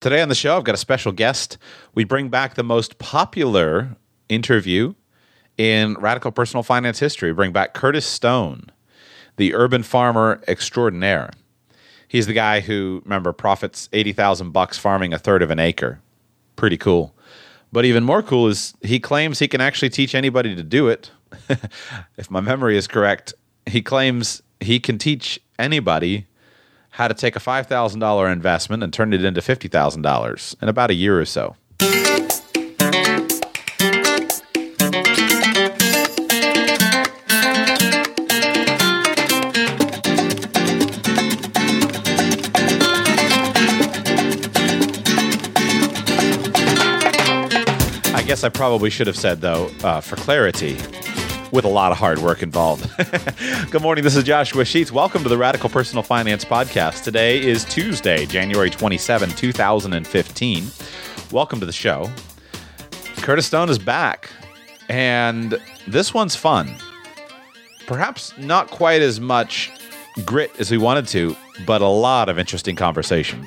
Today on the show, I've got a special guest. We bring back the most popular interview in radical personal finance history. We bring back Curtis Stone, the urban farmer extraordinaire. He's the guy who, remember, profits 80,000 bucks farming a third of an acre. Pretty cool. But even more cool is he claims he can actually teach anybody to do it. if my memory is correct, he claims he can teach anybody how to take a $5,000 investment and turn it into $50,000 in about a year or so. I guess I probably should have said, though, uh, for clarity, with a lot of hard work involved. Good morning. This is Joshua Sheats. Welcome to the Radical Personal Finance Podcast. Today is Tuesday, January 27, 2015. Welcome to the show. Curtis Stone is back, and this one's fun. Perhaps not quite as much grit as we wanted to, but a lot of interesting conversation.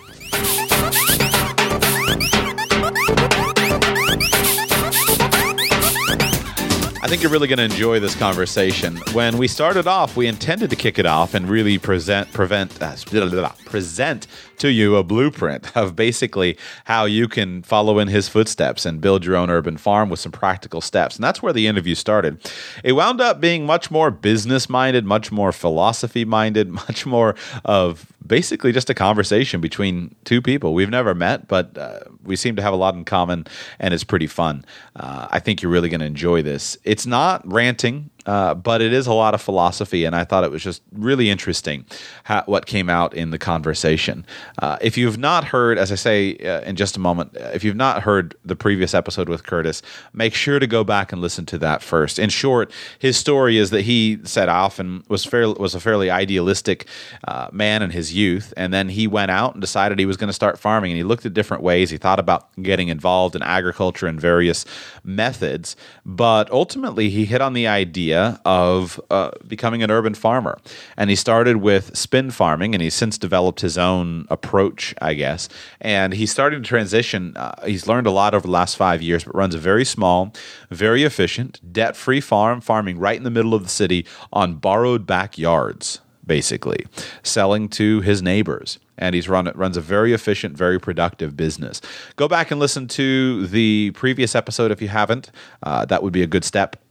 I think you're really going to enjoy this conversation. When we started off, we intended to kick it off and really present prevent uh, blah, blah, blah, present to you a blueprint of basically how you can follow in his footsteps and build your own urban farm with some practical steps. And that's where the interview started. It wound up being much more business minded, much more philosophy minded, much more of basically just a conversation between two people. We've never met, but uh, we seem to have a lot in common, and it's pretty fun. Uh, I think you're really going to enjoy this. It's not ranting. Uh, but it is a lot of philosophy, and I thought it was just really interesting how, what came out in the conversation. Uh, if you've not heard, as I say uh, in just a moment, uh, if you've not heard the previous episode with Curtis, make sure to go back and listen to that first. In short, his story is that he set off and was fairly, was a fairly idealistic uh, man in his youth, and then he went out and decided he was going to start farming, and he looked at different ways. He thought about getting involved in agriculture and various methods, but ultimately he hit on the idea idea of uh, becoming an urban farmer. And he started with spin farming, and he's since developed his own approach, I guess. And he's starting to transition. Uh, he's learned a lot over the last five years, but runs a very small, very efficient, debt free farm, farming right in the middle of the city on borrowed backyards basically, selling to his neighbors. And he's run runs a very efficient, very productive business. Go back and listen to the previous episode if you haven't. Uh, that would be a good step.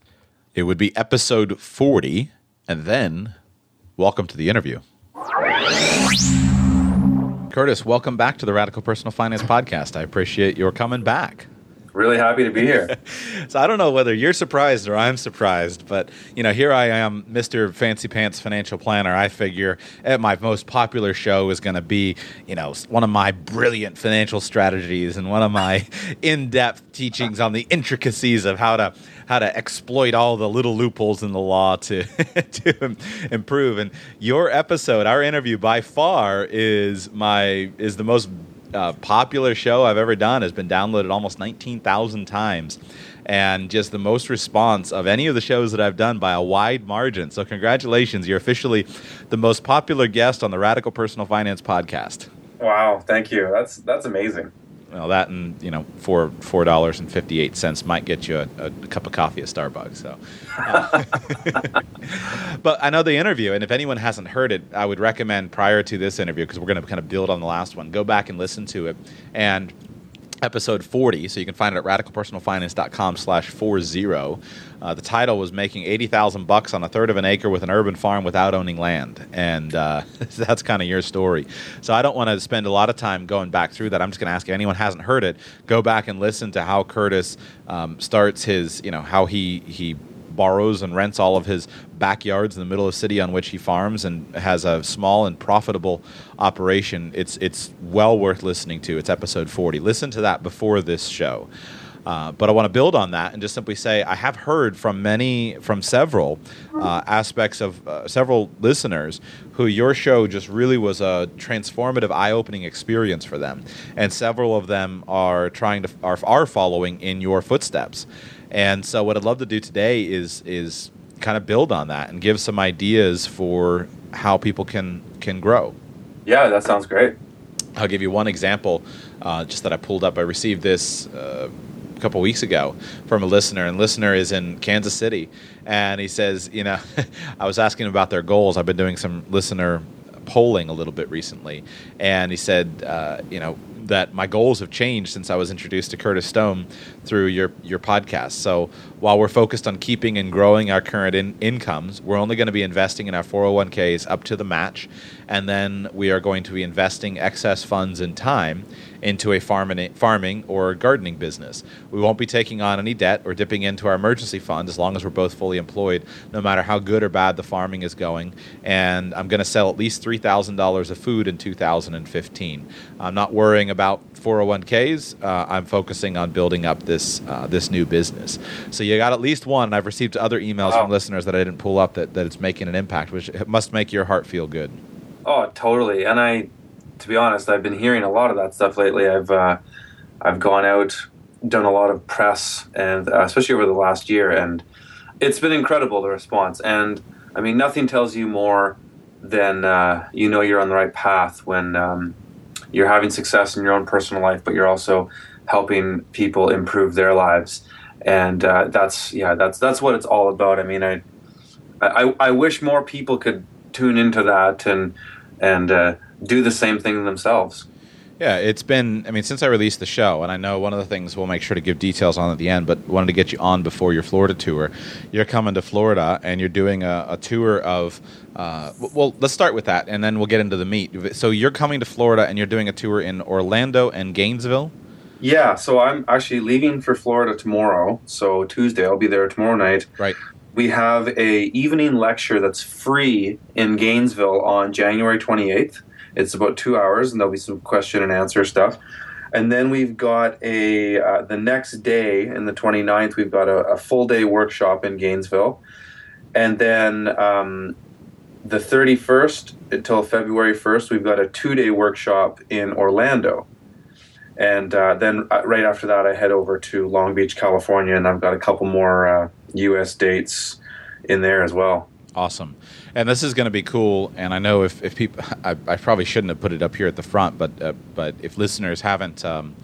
It would be episode 40, and then welcome to the interview. Curtis, welcome back to the Radical Personal Finance Podcast. I appreciate your coming back. Really happy to be here. so I don't know whether you're surprised or I'm surprised, but you know, here I am, Mr. Fancy Pants Financial Planner. I figure at my most popular show is going to be, you know, one of my brilliant financial strategies and one of my in-depth teachings on the intricacies of how to how to exploit all the little loopholes in the law to to improve. And your episode, our interview, by far is my is the most uh, popular show I've ever done. Has been downloaded almost nineteen thousand times and just the most response of any of the shows that I've done by a wide margin. So, congratulations. You're officially the most popular guest on the Radical Personal Finance podcast. Wow, thank you. That's that's amazing well, that and you know four four dollars and fifty eight cents might get you a, a, cup of coffee at Starbucks. So, uh, but I know the interview, and if anyone hasn't heard it, I would recommend prior to this interview because we're going to kind of build on the last one. Go back and listen to it, and episode 40 so you can find it at radicalpersonalfinance.com slash 40 uh, the title was making 80000 bucks on a third of an acre with an urban farm without owning land. And uh, that's kind of your story. So i don't want to spend a lot of time going back through that. I'm just going to ask if anyone hasn't heard it go back and listen to how curtis um, starts his you know how he he borrows and rents all of his backyards in the middle of the city on which he farms and has a small and profitable operation. It's it's well worth listening to. It's episode 40. Listen to that before this show. Uh, but I want to build on that and just simply say I have heard from many, from several uh, aspects of uh, several listeners who your show just really was a transformative, eye-opening experience for them, and several of them are trying to are, are following in your footsteps. And so, what I'd love to do today is is kind of build on that and give some ideas for how people can can grow. Yeah, that sounds great. I'll give you one example, uh, just that I pulled up. I received this uh, a couple weeks ago from a listener, and listener is in Kansas City, and he says, you know, I was asking about their goals. I've been doing some listener polling a little bit recently, and he said, uh, you know, that my goals have changed since I was introduced to Curtis Stone through your your podcast. So while we're focused on keeping and growing our current in- incomes, we're only going to be investing in our 401ks up to the match, and then we are going to be investing excess funds and time into a farming, farming or gardening business. We won't be taking on any debt or dipping into our emergency fund as long as we're both fully employed, no matter how good or bad the farming is going. And I'm going to sell at least $3,000 of food in 2015. I'm not worrying about 401ks. Uh, I'm focusing on building up this uh, this new business. So you got at least one. And I've received other emails wow. from listeners that I didn't pull up that, that it's making an impact, which must make your heart feel good. Oh, totally. And I to be honest, I've been hearing a lot of that stuff lately. I've uh, I've gone out, done a lot of press, and uh, especially over the last year, and it's been incredible the response. And I mean, nothing tells you more than uh, you know you're on the right path when um, you're having success in your own personal life, but you're also helping people improve their lives. And uh, that's yeah, that's that's what it's all about. I mean, I I, I wish more people could tune into that and and uh, do the same thing themselves. Yeah, it's been, I mean, since I released the show, and I know one of the things we'll make sure to give details on at the end, but wanted to get you on before your Florida tour. You're coming to Florida and you're doing a, a tour of, uh, well, let's start with that and then we'll get into the meat. So you're coming to Florida and you're doing a tour in Orlando and Gainesville? Yeah, so I'm actually leaving for Florida tomorrow. So Tuesday, I'll be there tomorrow night. Right. We have a evening lecture that's free in Gainesville on January 28th it's about two hours, and there'll be some question and answer stuff. And then we've got a uh, the next day, in the 29th, we've got a, a, full day workshop in Gainesville, and then um, the 31st until February 1st, we've got a two day workshop in Orlando. And uh, then uh, right after that, I head over to Long Beach, California, and I've got a couple more U.S. Uh, dates in there as well. Awesome and this is going to be cool. And I know if, if people, I, I, probably shouldn't have put it up here at the front, but uh, but if listeners haven't um,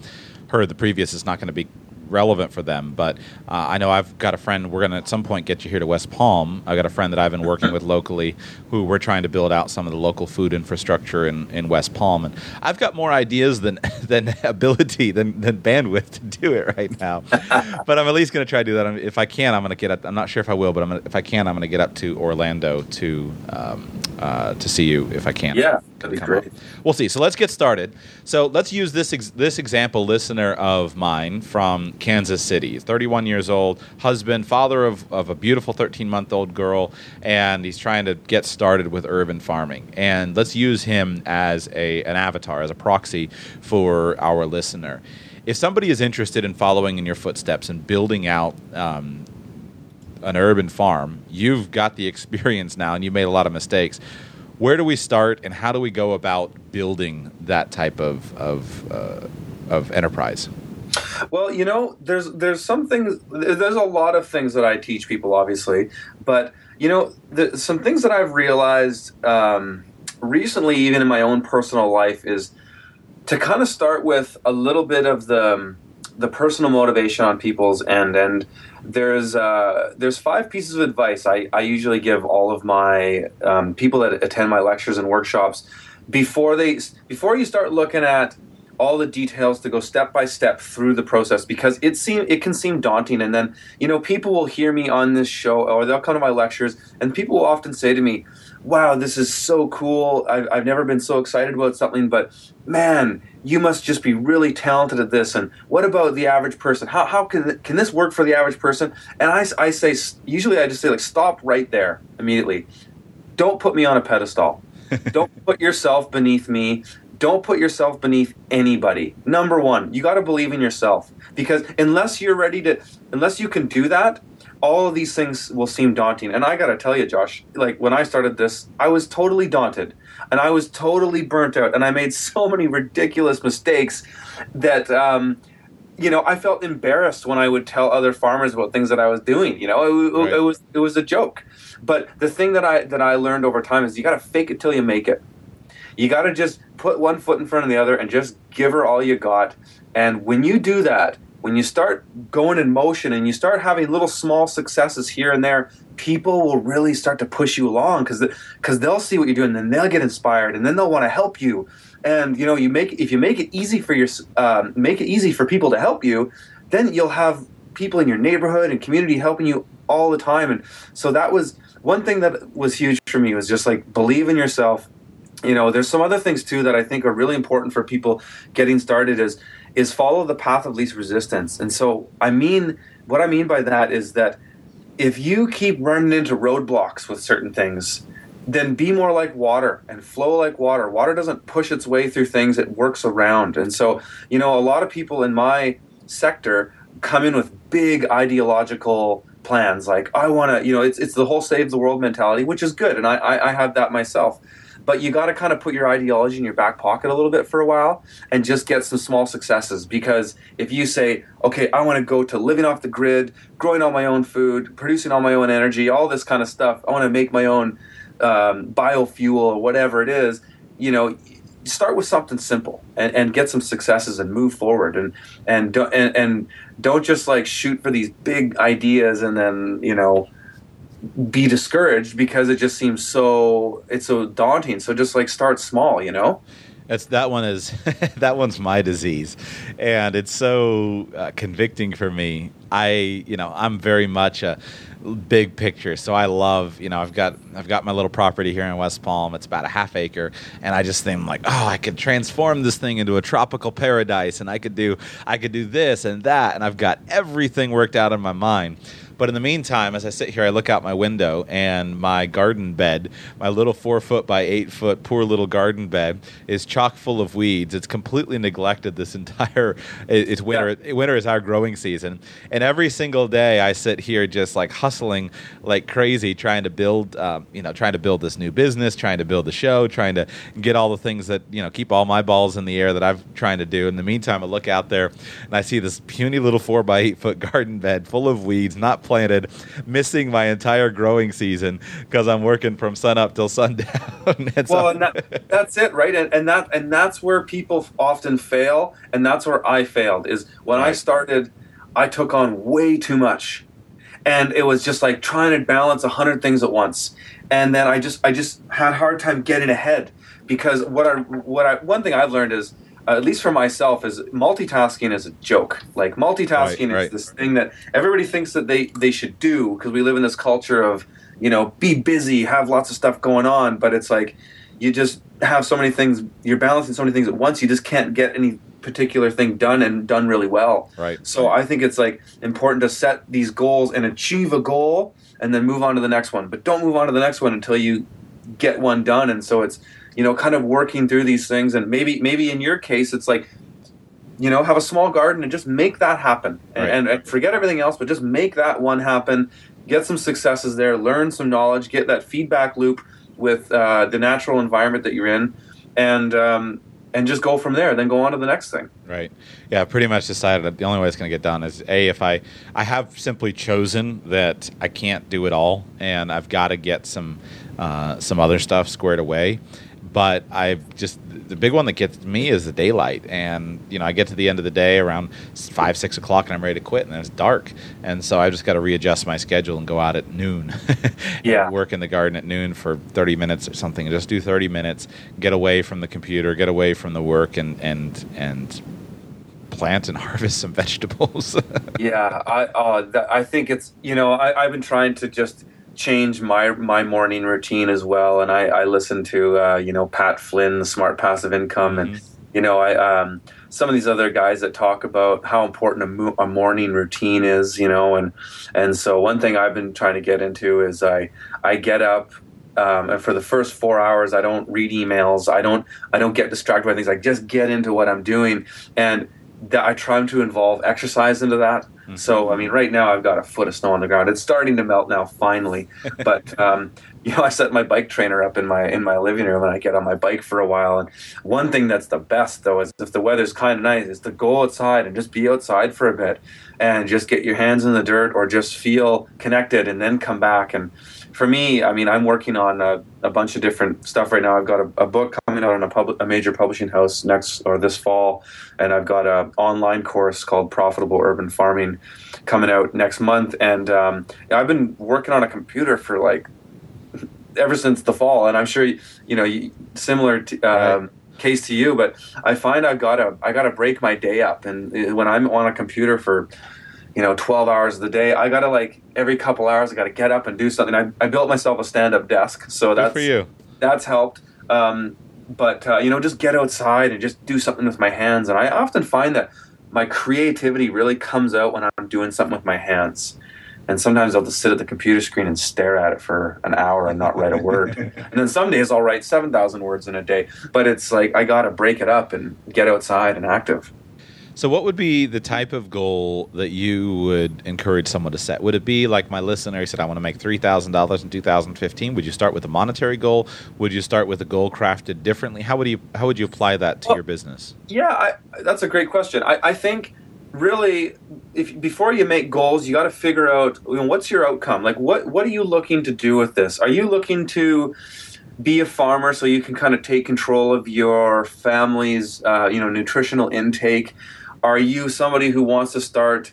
heard the previous, it's not going to be relevant for them. But uh, I know I've got a friend. We're going to at some point get you here to West Palm. I've got a friend that I've been working with locally, who we're trying to build out some of the local food infrastructure in, in West Palm. And I've got more ideas than than ability than, than bandwidth to do it right now. but I'm at least going to try to do that. If I can, I'm going to get up. I'm not sure if I will, but gonna, if I can, I'm going to get up to Orlando to um, uh, to see you if I can. Yeah, that'd be great. Up. We'll see. So let's get started. So let's use this ex- this example listener of mine from Kansas City. 31 years old, husband, father of, of a beautiful 13 month old girl, and he's trying to get started with urban farming. And let's use him as a an avatar, as a proxy for our listener. If somebody is interested in following in your footsteps and building out um, an urban farm, you've got the experience now, and you've made a lot of mistakes where do we start and how do we go about building that type of of, uh, of enterprise well you know there's there's some things there's a lot of things that i teach people obviously but you know the, some things that i've realized um, recently even in my own personal life is to kind of start with a little bit of the the personal motivation on people's end and there's uh, there's five pieces of advice I, I usually give all of my um, people that attend my lectures and workshops before they before you start looking at all the details to go step by step through the process because it seem it can seem daunting. And then you know people will hear me on this show or they'll come to my lectures and people will often say to me wow this is so cool. I've, I've never been so excited about something but man you must just be really talented at this. And what about the average person? How, how can, can this work for the average person? And I, I say usually i just say like stop right there immediately. Don't put me on a pedestal. Don't put yourself beneath me don't put yourself beneath anybody. Number one, you got to believe in yourself because unless you're ready to, unless you can do that, all of these things will seem daunting. And I got to tell you, Josh, like when I started this, I was totally daunted and I was totally burnt out and I made so many ridiculous mistakes that, um, you know, I felt embarrassed when I would tell other farmers about things that I was doing. You know, it, right. it was it was a joke. But the thing that I that I learned over time is you got to fake it till you make it You got to just put one foot in front of the other and just give her all you got. And when you do that, when you start going in motion and you start having little small successes here and there, people will really start to push you along because because they'll see what you're doing, and then they'll get inspired, and then they'll want to help you. And you know, you make if you make it easy for your um, make it easy for people to help you, then you'll have people in your neighborhood and community helping you all the time. And so that was one thing that was huge for me was just like believe in yourself. You know, there's some other things too that I think are really important for people getting started is is follow the path of least resistance. And so, I mean, what I mean by that is that if you keep running into roadblocks with certain things, then be more like water and flow like water. Water doesn't push its way through things, it works around. And so, you know, a lot of people in my sector come in with big ideological plans like i want to you know it's, it's the whole save the world mentality which is good and i, I, I have that myself but you got to kind of put your ideology in your back pocket a little bit for a while and just get some small successes. Because if you say okay i want to go to living off the grid growing all my own food producing all my own energy all this kind of stuff i want to make my own um, biofuel or whatever it is you know start with something simple and, and get some successes and move forward. And and don't and, and don't just like shoot for these big ideas and then you know be discouraged because it just seems so it's so daunting. So just like start small, you know. That's that one is that one's my disease, and it's so uh, convicting for me. I you know I'm very much a big picture, so I love you know I've got I've got my little property here in West Palm. It's about a half acre, and I just think like oh I could transform this thing into a tropical paradise, and I could do I could do this and that, and I've got everything worked out in my mind. But in the meantime, as I sit here, I look out my window and my garden bed, my little four foot by eight foot poor little garden bed, is chock full of weeds. It's completely neglected this entire. It's winter. Yeah. Winter is our growing season, and every single day I sit here just like hustling like crazy, trying to build, um, you know, trying to build this new business, trying to build the show, trying to get all the things that you know keep all my balls in the air that I'm trying to do. In the meantime, I look out there and I see this puny little four by eight foot garden bed full of weeds, not planted, missing my entire growing season because I'm working from sun up till sundown. and well, and that, that's it, right? And, and that and that's where people often fail, and that's where I failed. Is when right. I started, I took on way too much, and it was just like trying to balance a hundred things at once, and then I just I just had a hard time getting ahead because what I what I one thing I've learned is uh, at least for myself, is multitasking is a joke. Like multitasking right, is this thing that everybody thinks that they they should do because we live in this culture of you know be busy, have lots of stuff going on, but it's like you just have so many things. You're balancing so many things at once. You just can't get any particular thing done and done really well. Right. So I think it's like important to set these goals and achieve a goal and then move on to the next one. But don't move on to the next one until you get one done. And so it's you know, kind of working through these things. And maybe, maybe in your case, it's like, you know, have a small garden and just make that happen, and, right. and, and forget everything else, but just make that one happen. Get some successes there, learn some knowledge, get that feedback loop with uh, the natural environment that you're in, and um, and just go from there. Then go on to the next thing. Right. Yeah. Pretty much decided that the only way it's going to get done is a if I I have simply chosen that I can't do it all, and I've got to get some uh, some other stuff squared away but I've just the big one that gets me is the daylight, and you know I get to the end of the day around five six o'clock, and I'm ready to quit, and it's dark, and so I've just got to readjust my schedule and go out at noon. yeah, work in the garden at noon for thirty minutes or something, and just do thirty minutes, get away from the computer, get away from the work, and and and plant and harvest some vegetables. yeah, I uh, I think it's you know I, I've been trying to just change my my morning routine as well. And I, I listen to uh, you know Pat Flynn, the Smart Passive Income, mm-hmm. and you know I um, some of these other guys that talk about how important a, mo- a, morning routine is. You know, and and so one thing I've been trying to get into is I I get up. Um, and for the first four hours, I don't read emails. I don't. I don't get distracted by things. I just get into what I'm doing, and that I try to involve exercise into that. Mm-hmm. So, I mean, right now I've got a foot of snow on the ground. It's starting to melt now, finally. but um, you know, I set my bike trainer up in my in my living room, and I get on my bike for a while. And one thing that's the best though is if the weather's kind of nice, is to go outside and just be outside for a bit, and just get your hands in the dirt or just feel connected, and then come back and for me, I mean, I'm working on a, a bunch of different stuff right now. I've got a, a book coming out on a, pub, a major publishing house next or this fall, and I've got an online course called Profitable Urban Farming coming out next month. And um, I've been working on a computer for like ever since the fall, and I'm sure you know similar to, um, right. case to you. But I find I've got to I got to break my day up, and uh, when I'm on a computer for you know 12 hours of the day, I got to like every couple hours I got to get up and do something. I, I built myself a stand up desk, so that's for you. That's helped. Um, but uh, you know, just get outside and just do something with my hands. And I often find that my creativity really comes out when I'm doing something with my hands and sometimes I'll just sit at the computer screen and stare at it for an hour and not write a word. and then some days I'll write 7,000 words in a day. But it's like I got to break it up and get outside and active. So, what would be the type of goal that you would encourage someone to set? Would it be like my listener said, I want to make $3,000 in 2015? Would you start with a monetary goal? Would you start with a goal crafted differently? How would you, how would you apply that to well, your business? Yeah, I, that's a great question. I, I think really if before you make goals you got to figure out you know, what's your outcome like what what are you looking to do with this are you looking to be a farmer so you can kind of take control of your family's uh, you know nutritional intake are you somebody who wants to start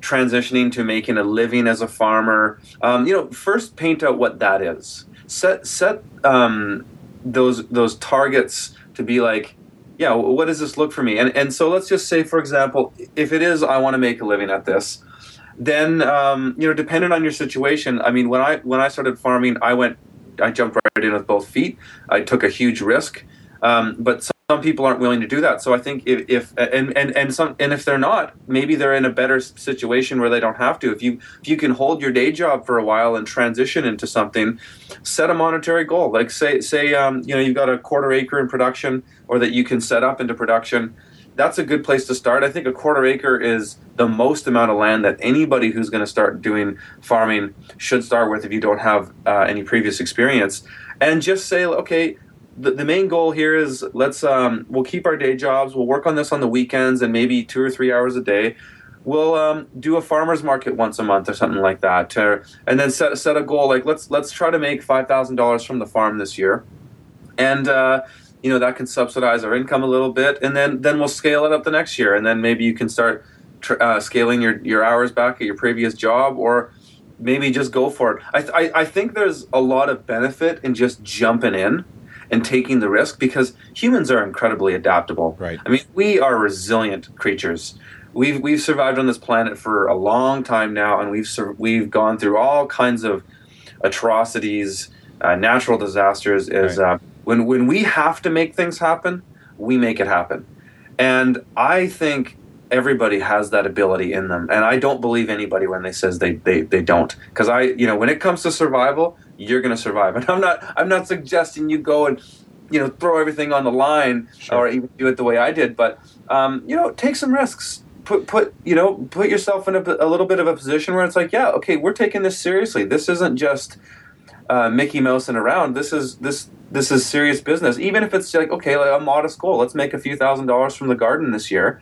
transitioning to making a living as a farmer um, you know first paint out what that is set set um, those those targets to be like yeah, what does this look for me? And and so let's just say, for example, if it is I want to make a living at this, then um, you know, depending on your situation. I mean, when I when I started farming, I went, I jumped right in with both feet. I took a huge risk, um, but some people aren't willing to do that. So I think if, if and, and and some and if they're not, maybe they're in a better situation where they don't have to. If you if you can hold your day job for a while and transition into something, set a monetary goal. Like say say um, you know you've got a quarter acre in production, or that you can set up into production. That's a good place to start. I think a quarter acre is the most amount of land that anybody who's going to start doing farming should start with if you don't have uh, any previous experience. And just say, okay, the, the main goal here is let's um, we'll keep our day jobs. We'll work on this on the weekends and maybe two or three hours a day. We'll um, do a farmers market once a month or something like that and then set, set a goal like let's let's try to make $5000 from the farm this year. And uh, you know that can subsidize our income a little bit. And then then we'll scale it up the next year. And then maybe you can start tr- uh, scaling your, your hours back at your previous job or maybe just go for it. I, I, I think there's a lot of benefit in just jumping in and taking the risk because humans are incredibly adaptable. Right. I mean, we are resilient creatures. We've we've survived on this planet for a long time now, and we've we've gone through all kinds of atrocities, uh, natural disasters. Is right. uh, when when we have to make things happen, we make it happen, and I think everybody has that ability in them and i don't believe anybody when they says they they, they don't because i you know when it comes to survival you're going to survive. And i'm not i'm not suggesting you go and you know throw everything on the line sure. or even do it the way i did but um, you know take some risks. Put put you know put yourself in a, a, little bit of a position where it's like yeah okay we're taking this seriously. This isn't just uh, mickey and around. This is this this is serious business. Even if it's like okay like a modest goal. Let's make a few thousand dollars from the garden this year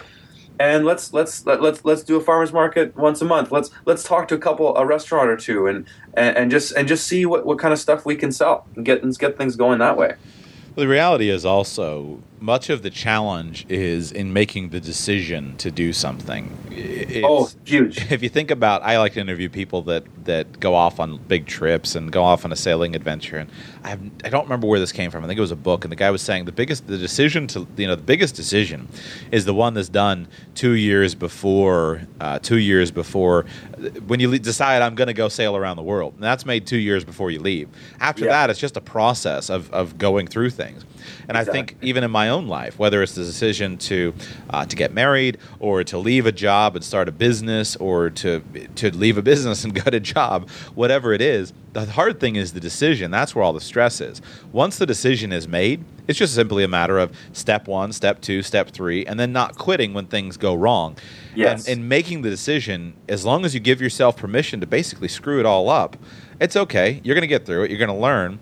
and let's let's let, let's let's do a farmers market once a month. Let's let's talk to a couple a restaurant or two and and, and just and just see what, what kind of stuff we can sell and get and get things going that way. Well, the reality is also much of the challenge is in making the decision to do something. It's, oh, huge! If you think about, I like to interview people that that go off on big trips and go off on a sailing adventure, and I have, I don't remember where this came from. I think it was a book, and the guy was saying the biggest the decision to you know the biggest decision is the one that's done two years before uh, two years before when you decide I'm going to go sail around the world. And that's made two years before you leave. After yeah. that, it's just a process of of going through things. And exactly. I think even in my own life, whether it's the decision to uh, to get married or to leave a job and start a business or to to leave a business and go to a job, whatever it is, the hard thing is the decision. That's where all the stress is. Once the decision is made, it's just simply a matter of step one, step two, step three, and then not quitting when things go wrong. Yes. And, and making the decision, as long as you give yourself permission to basically screw it all up, it's okay. You're going to get through it. You're going to learn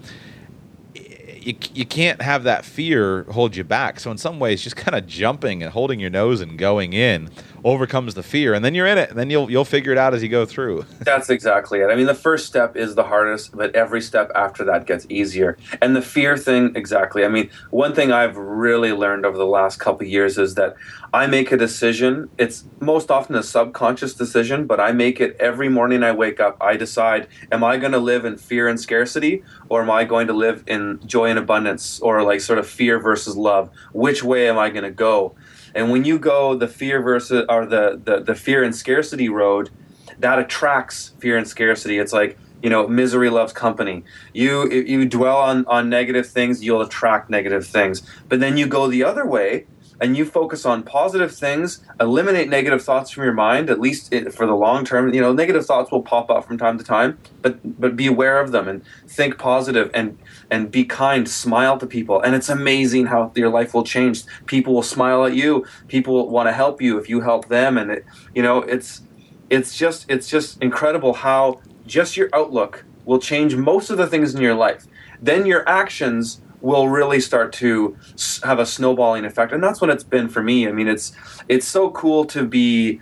you, you can't have that fear hold you back. So in some ways, just kind of jumping and holding your nose and going in overcomes the fear, and then you're in it. And then you'll you'll figure it out as you go through. That's exactly it. I mean, the first step is the hardest, but every step after that gets easier. And the fear thing, exactly. I mean, one thing I've really learned over the last couple years is that I make a decision. It's most often a subconscious decision, but I make it every morning I wake up. I decide, am I going to live in fear and scarcity, or am I going to live in joy and abundance, or like sort of fear versus love? Which way am I going to go? And when you go the fear versus or the, the, the fear and scarcity road, that attracts fear and scarcity. It's like you know misery loves company you you dwell on on negative things you'll attract negative things but then you go the other way and you focus on positive things, eliminate negative thoughts from your mind, at least for the long term. You know, negative thoughts will pop up from time to time, but but be aware of them and think positive and and be kind, smile to people. And it's amazing how your life will change. People will smile at you. People want to help you if you help them and it, you know, it's it's just it's just incredible how just your outlook will change most of the things in your life. Then your actions will really start to have a snowballing effect and that's what it's been for me i mean it's it's so cool to be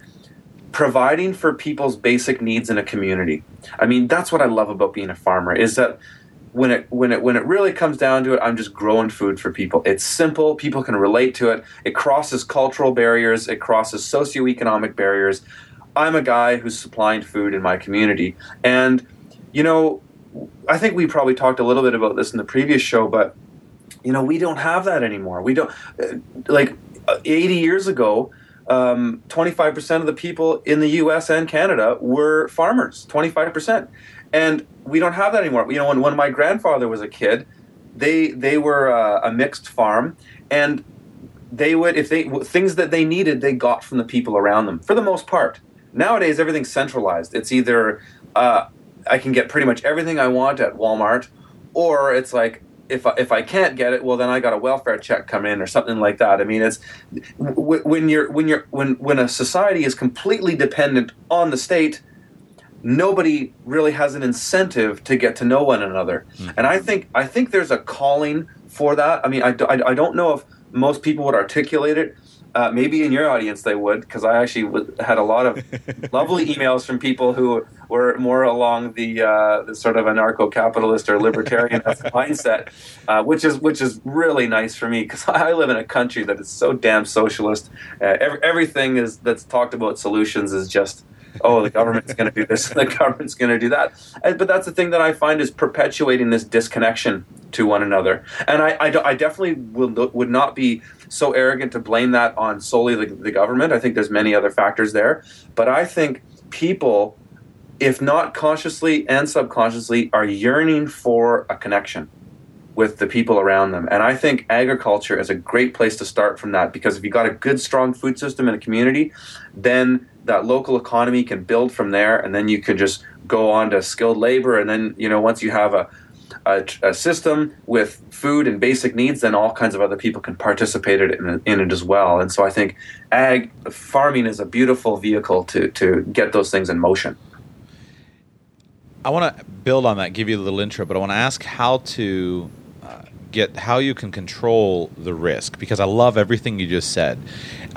providing for people's basic needs in a community i mean that's what i love about being a farmer is that when it when it when it really comes down to it i'm just growing food for people it's simple people can relate to it it crosses cultural barriers it crosses socioeconomic barriers i'm a guy who's supplying food in my community and you know i think we probably talked a little bit about this in the previous show but you know, we don't have that anymore. We don't uh, like uh, 80 years ago. Um, 25% of the people in the U.S. and Canada were farmers. 25%, and we don't have that anymore. You know, when, when my grandfather was a kid, they they were uh, a mixed farm, and they would if they things that they needed they got from the people around them for the most part. Nowadays, everything's centralized. It's either uh, I can get pretty much everything I want at Walmart, or it's like if I, if I can't get it, well then I got a welfare check come in or something like that. I mean, it's when you're when you're when when a society is completely dependent on the state, nobody really has an incentive to get to know one another. Mm-hmm. And I think I think there's a calling for that. I mean, I, I, I don't know if most people would articulate it, uh, maybe in your audience they would, because I actually w- had a lot of lovely emails from people who were more along the, uh, the sort of anarcho-capitalist or libertarian mindset, uh, which is which is really nice for me because I live in a country that is so damn socialist. Uh, every, everything is that's talked about solutions is just oh, the government's going to do this, the government's going to do that. But that's the thing that I find is perpetuating this disconnection to one another. And I, I, I definitely will, would not be so arrogant to blame that on solely the, the government. I think there's many other factors there. But I think people, if not consciously and subconsciously, are yearning for a connection with the people around them. And I think agriculture is a great place to start from that because if you got a good, strong food system in a community, then that local economy can build from there, and then you can just go on to skilled labor, and then you know once you have a a, a, system with food and basic needs, then all kinds of other people can participate in it, in it as well. And so I think ag farming is a beautiful vehicle to to get those things in motion. I want to build on that, give you a little intro, but I want to ask how to get how you can control the risk because I love everything you just said.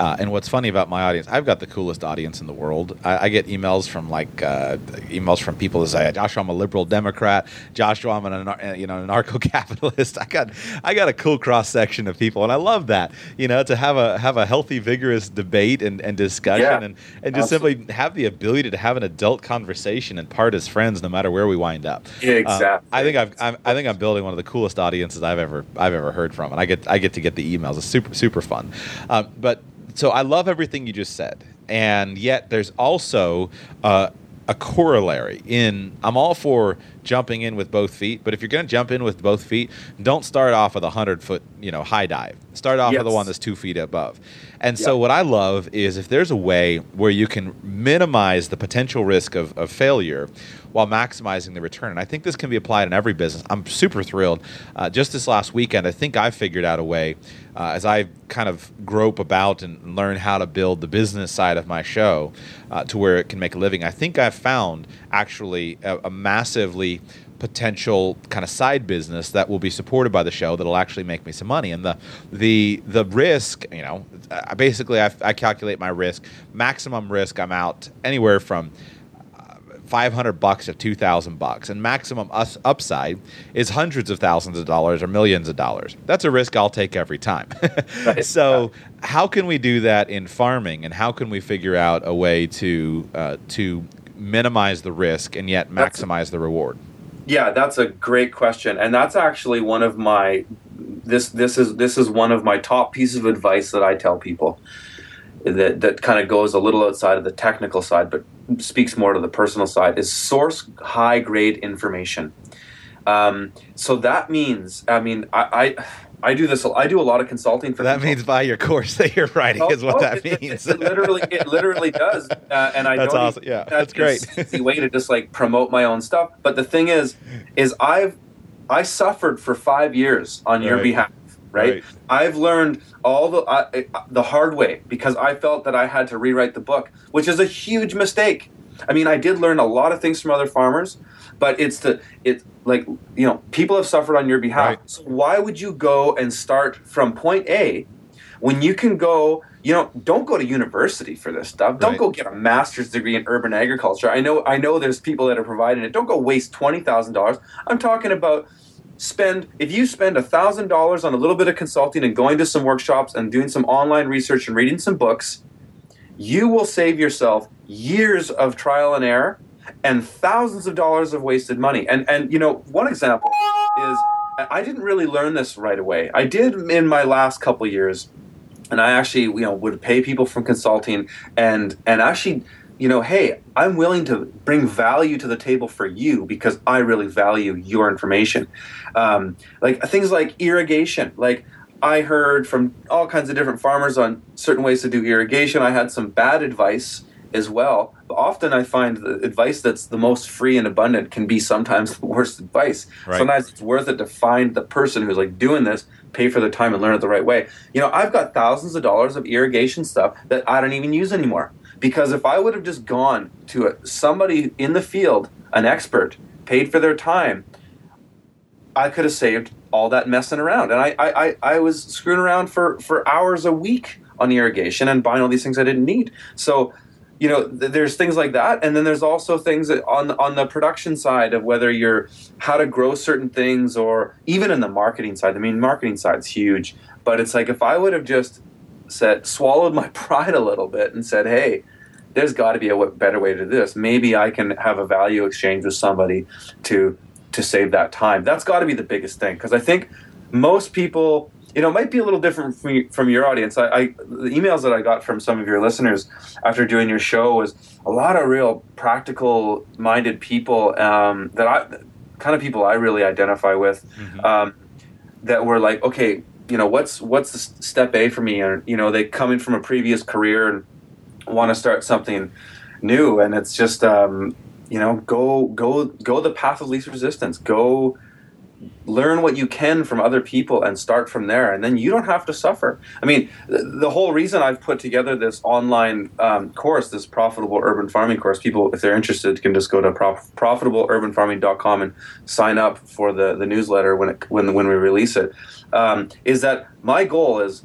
Uh, and what's funny about my audience, I've got the coolest audience in the world. I, I get emails from like uh, emails from people that say, "Joshua, I'm a liberal Democrat. Joshua, I'm an uh, you know an anarcho-capitalist." I got I got a cool cross section of people, and I love that. You know, to have a have a healthy, vigorous debate and, and discussion, yeah, and and just absolutely. simply have the ability to have an adult conversation and part as friends, no matter where we wind up. Yeah, exactly. Um, I think I've I'm, I think I'm building one of the coolest audiences I've ever I've ever heard from, and I get I get to get the emails. It's super super fun. Um, but so I love everything you just said, and yet there's also uh, a corollary in I'm all for jumping in with both feet, but if you're going to jump in with both feet, don't start off with a hundred foot you know high dive. Start off yes. with the one that's two feet above. And yep. so what I love is if there's a way where you can minimize the potential risk of, of failure while maximizing the return. And I think this can be applied in every business. I'm super thrilled. Uh, just this last weekend, I think I figured out a way uh, as I kind of grope about and learn how to build the business side of my show uh, to where it can make a living. I think I've found actually a, a massively potential kind of side business that will be supported by the show that'll actually make me some money. And the the the risk, you know, basically I, I calculate my risk, maximum risk. I'm out anywhere from 500 bucks to 2000 bucks. And maximum us upside is hundreds of thousands of dollars or millions of dollars. That's a risk i'll take every time. Right. so how can we do that in farming? And how can we figure out a way to uh, to minimize the risk and yet maximize the reward? Yeah that's a great question. And that's actually one of my this this is this is one of my top pieces of advice that i tell people that that kind of goes a little outside of the technical side, but speaks more to the personal side. Is source high grade information. Um, so that means, I mean, I, I I do this. I do a lot of consulting for. That people. means buy your course that you're writing oh, is what oh, that it, means. It, it, literally, it literally does. Uh, and I that's awesome. Yeah, that's great. Easy way to just like promote my own stuff. But the thing is, is I've I suffered for five years on right. your behalf right? right? I've learned all the uh, the hard way because I felt that I had to rewrite the book, which is a huge mistake. I mean, I did learn a lot of things from other farmers, but it's the it like you know people have suffered on your behalf. Right. So why would you go and start from point A when you can go? You know, don't go to university for this stuff. Don't right. go get a master's degree in urban agriculture. I know, I know. There's people that are providing it. Don't go waste twenty thousand dollars. I'm talking about spend if you spend thousand dollars on a little bit of consulting and going to some workshops and doing some online research and reading some books you will save yourself years of trial and error and thousands of dollars of wasted money. And and you know one example is i didn't really learn this right away. I did in my last couple years and i actually you know would pay people from consulting and and actually you know, hey, I'm willing to bring value to the table for you because I really value your information. Um, like things like irrigation. Like I heard from all kinds of different farmers on certain ways to do irrigation. I had some bad advice as well. But often I find the advice that's the most free and abundant can be sometimes the worst advice. Right. Sometimes it's worth it to find the person who's like doing this, pay for the time and learn it the right way. You know, I've got thousands of dollars of irrigation stuff that I don't even use anymore. Because if I would have just gone to a, somebody in the field, an expert, paid for their time, I could have saved all that messing around. And I, I, I was screwing around for, for hours a week on irrigation and buying all these things I didn't need. So, you know, th- there's things like that, and then there's also things on on the production side of whether you're how to grow certain things, or even in the marketing side. I mean, marketing side's huge, but it's like if I would have just said swallowed my pride a little bit and said, "Hey, there's got to be a better way to do this. Maybe I can have a value exchange with somebody to to save that time." That's got to be the biggest thing because I think most people, you know, it might be a little different from, from your audience. I, I the emails that I got from some of your listeners after doing your show was a lot of real practical minded people um, that I kind of people I really identify with. Mm-hmm. Um, that were like, okay, you know what's what's the step A for me, and you know they come in from a previous career and want to start something new, and it's just um, you know go go go the path of least resistance, go learn what you can from other people and start from there and then you don't have to suffer i mean the whole reason i've put together this online um, course this profitable urban farming course people if they're interested can just go to prof- profitableurbanfarming.com and sign up for the, the newsletter when it when, when we release it. Um, is that my goal is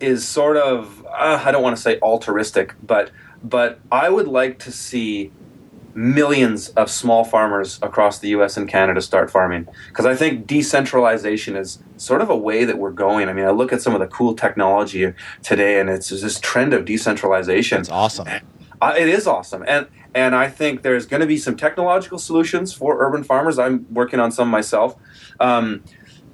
is sort of uh, i don't want to say altruistic but but i would like to see millions of small farmers across the US and Canada start farming. Because I think decentralization is sort of a way that we're going. I mean, I look at some of the cool technology today and it's this trend of decentralization. It's awesome. It is awesome. And and I think there's going to be some technological solutions for urban farmers. I'm working on some myself. Um,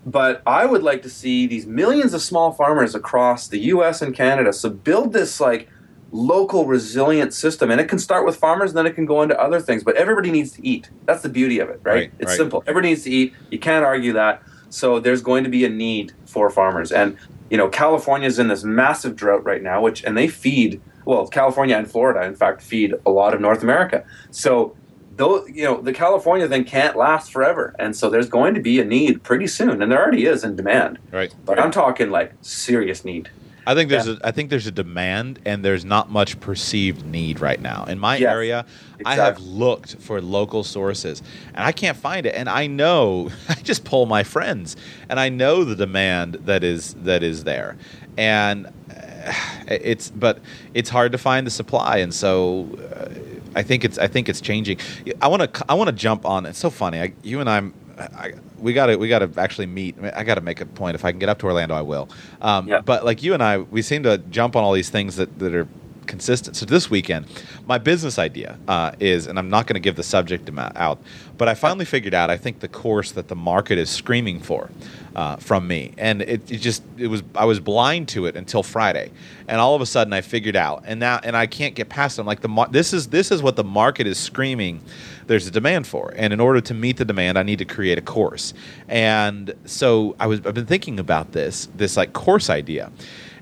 but I would like to see these millions of small farmers across the US and Canada so build this like local resilient system. And it can start with farmers and then it can go into other things. But everybody needs to eat. That's the beauty of it right, right it's right. simple. Everybody needs to eat. You can't argue that. So there's going to be a need for farmers. And you know california's in this massive drought right now which and they feed well california and florida in fact feed a lot of north america. So though you know the california thing can't last forever. And so there's going to be a need pretty soon. And there already is in demand. Right. But right. i'm talking like serious need I think there's yeah. a I think there's a demand and there's not much perceived need right now. In my yes, area, exactly. I have looked for local sources and I can't find it. And I know I just pull my friends and I know the demand that is that is there. And uh, it's but it's hard to find the supply and so uh, I think it's I think it's changing. I want to I want to jump on. It's so funny. I, you and I'm I, we got to we got to actually meet. I got to make a point. If I can get up to Orlando, I will. Um, yeah. But like you and I, we seem to jump on all these things that, that are consistent. So this weekend, my business idea uh, is, and I'm not going to give the subject out, but I finally figured out. I think the course that the market is screaming for uh, from me, and it, it, just it was I was blind to it until Friday, and all of a sudden I figured out, and now and I can't get past it. I'm like the this is this is what the market is screaming. There's a demand for, and in order to meet the demand, I need to create a course. And so I was I've been thinking about this this like course idea,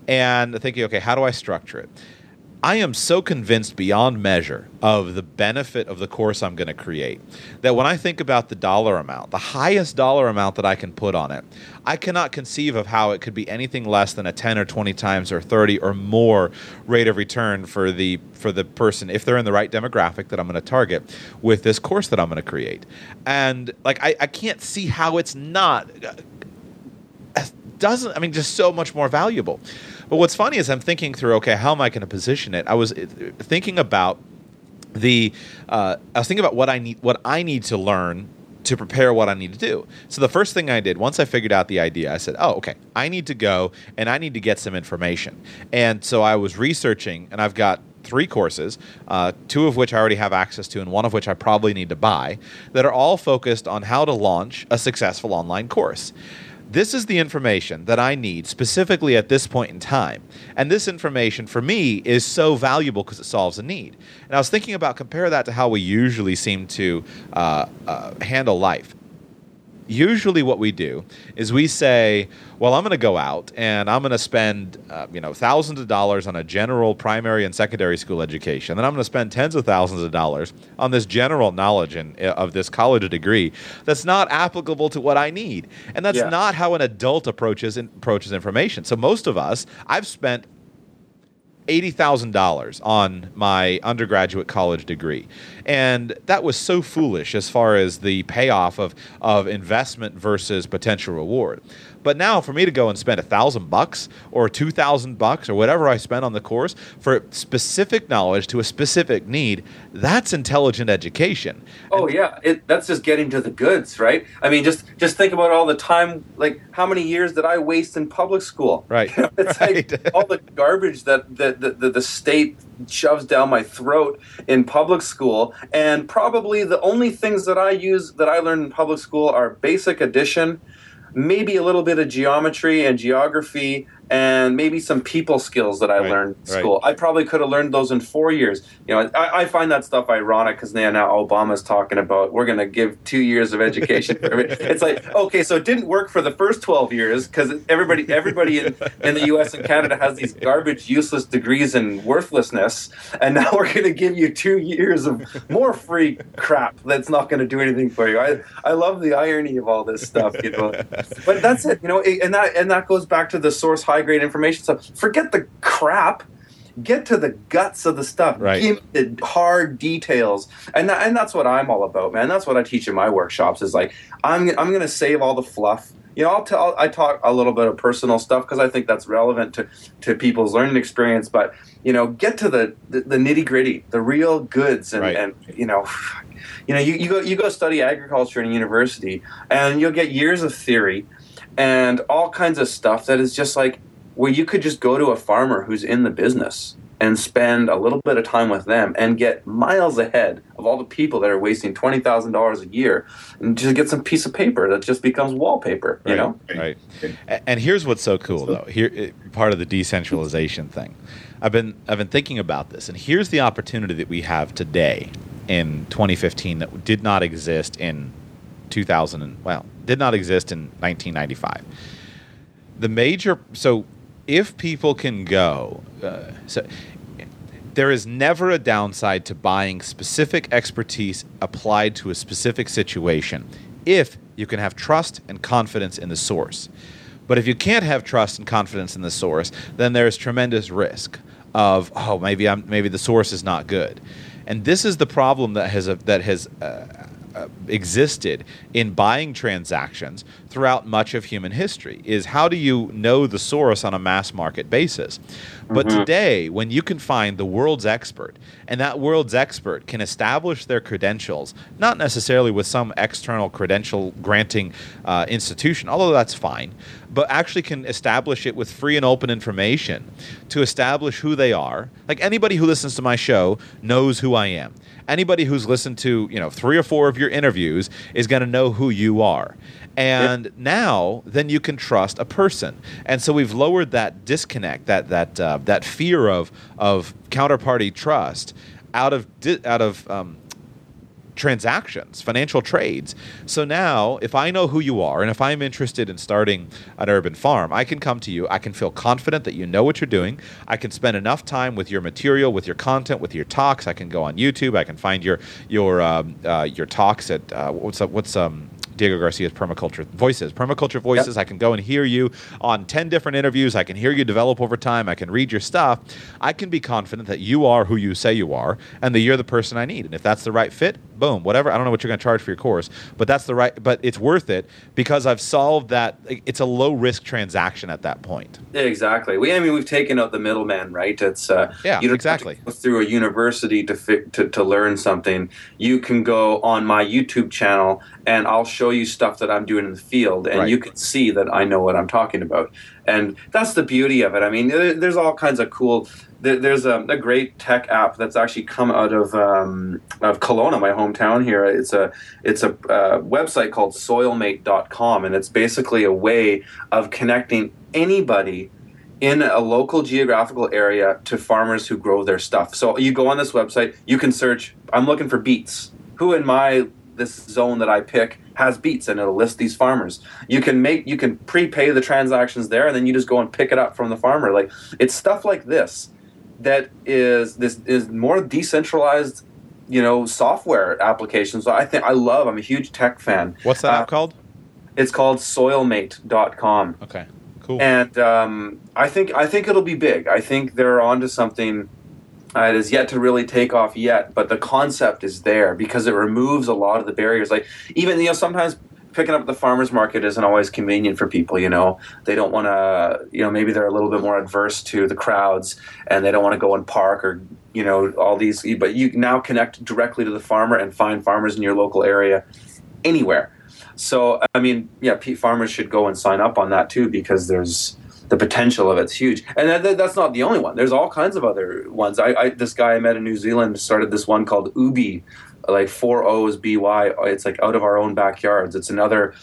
and thinking, okay, how do I structure it? I am so convinced beyond measure of the benefit of the course I'm going to create that when I think about the dollar amount, the highest dollar amount that I can put on it, I cannot conceive of how it could be anything less than a 10 or 20 times or 30 or more rate of return for the for the person if they're in the right demographic that I'm going to target with this course that I'm going to create. And like I, I can't see how it's not uh, doesn't I mean just so much more valuable. But what's funny is I'm thinking through, okay, how am I going to position it? I was uh, thinking about the, uh, I was thinking about what I need, what I need to learn to prepare what I need to do. So the first thing I did once I figured out the idea, I said, "Oh, okay, I need to go and I need to get some information." And so I was researching, and I've got three courses, uh, two of which I already have access to, and one of which I probably need to buy, that are all focused on how to launch a successful online course. This is the information that I need specifically at this point in time. And this information for me is so valuable because it solves a need. And I was thinking about compare that to how we usually seem to uh, uh, handle life usually what we do is we say, well, I'm going to go out and I'm going to spend, uh, you know, thousands of dollars on a general primary and secondary school education. Then I'm going to spend tens of thousands of dollars on this general knowledge in, uh, of this college degree that's not applicable to what I need. And that's yeah. not how an adult approaches approaches information. So most of us, I've spent $80,000 on my undergraduate college degree. And that was so foolish as far as the payoff of, of investment versus potential reward. But now for me to go and spend a thousand bucks or two thousand bucks or whatever I spend on the course for specific knowledge to a specific need, that's intelligent education. Oh and yeah, it, that's just getting to the goods, right? I mean, just just think about all the time, like how many years did I waste in public school? Right. it's right. like all the garbage that the, the, the, the state shoves down my throat in public school and probably the only things that i use that i learned in public school are basic addition maybe a little bit of geometry and geography and maybe some people skills that I right, learned in school. Right. I probably could have learned those in four years. You know, I, I find that stuff ironic because now, now Obama's talking about we're going to give two years of education. it's like okay, so it didn't work for the first twelve years because everybody everybody in, in the U.S. and Canada has these garbage, useless degrees in worthlessness, and now we're going to give you two years of more free crap that's not going to do anything for you. I I love the irony of all this stuff, you know. but that's it, you know, and that and that goes back to the source high grade information. So forget the crap. Get to the guts of the stuff. Right. Give the hard details, and that, and that's what I'm all about, man. That's what I teach in my workshops. Is like I'm I'm going to save all the fluff you know, I'll tell, I talk a little bit of personal stuff because I think that's relevant to, to people's learning experience. But you know, get to the the, the nitty gritty, the real goods, and, right. and you know, you know, you, you go you go study agriculture in a university, and you'll get years of theory, and all kinds of stuff that is just like where you could just go to a farmer who's in the business and spend a little bit of time with them and get miles ahead of all the people that are wasting twenty thousand dollars a year and just get some piece of paper that just becomes wallpaper. You right, know, right? And here's what's so cool though. Here, part of the decentralization thing. I've been I've been thinking about this, and here's the opportunity that we have today in 2015 that did not exist in 2000 and well did not exist in 1995 the major so if people can go uh, so there is never a downside to buying specific expertise applied to a specific situation if you can have trust and confidence in the source. But if you can't have trust and confidence in the source, then there's tremendous risk of oh maybe I'm maybe the source is not good, and this is the problem that has that has uh, uh, existed in buying transactions throughout much of human history is how do you know the source on a mass market basis but mm-hmm. today when you can find the world's expert and that world's expert can establish their credentials not necessarily with some external credential granting uh, institution although that's fine but actually can establish it with free and open information to establish who they are. Like anybody who listens to my show knows who i am. Anybody who's listened to you know three or four of your interviews is going to know who you are. And yep. now then you can trust a person. And so we've lowered that disconnect that that uh, that fear of of counterparty trust out of di- out of um, transactions, financial trades. So now, if I know who you are and if I'm interested in starting an urban farm, I can come to you. I can feel confident that you know what you're doing. I can spend enough time with your material, with your content, with your talks. I can go on YouTube. I can find your your um, uh, your talks at uh, what's up, what's um Diego Garcia's Permaculture Voices. Permaculture Voices, yep. I can go and hear you on 10 different interviews. I can hear you develop over time. I can read your stuff. I can be confident that you are who you say you are and that you're the person I need. And if that's the right fit, boom, whatever. I don't know what you're going to charge for your course, but that's the right, but it's worth it because I've solved that. It's a low risk transaction at that point. Exactly. We, I mean, we've taken out the middleman, right? It's, uh, yeah, you don't exactly. through a university to, fi- to, to learn something. You can go on my YouTube channel and I'll show you stuff that I'm doing in the field, and right. you can see that I know what I'm talking about. And that's the beauty of it. I mean, there's all kinds of cool. There's a, a great tech app that's actually come out of um, of Kelowna, my hometown here. It's a it's a uh, website called Soilmate.com, and it's basically a way of connecting anybody in a local geographical area to farmers who grow their stuff. So you go on this website, you can search. I'm looking for beets. Who in my this zone that I pick has beets and it'll list these farmers. You can make you can prepay the transactions there and then you just go and pick it up from the farmer. Like it's stuff like this that is this is more decentralized, you know, software applications. So I think I love. I'm a huge tech fan. What's that uh, app called? It's called soilmate.com. Okay. Cool. And um, I think I think it'll be big. I think they're onto something uh, it is yet to really take off yet, but the concept is there because it removes a lot of the barriers. Like even you know sometimes picking up the farmers market isn't always convenient for people. You know they don't want to. You know maybe they're a little bit more adverse to the crowds and they don't want to go and park or you know all these. But you now connect directly to the farmer and find farmers in your local area anywhere. So I mean, yeah, farmers should go and sign up on that too because there's the potential of it's huge. And that, that's not the only one. There's all kinds of other ones. I, I, this guy I met in New Zealand started this one called OOOBY, like four O's B Y. It's like out of our own backyards. It's another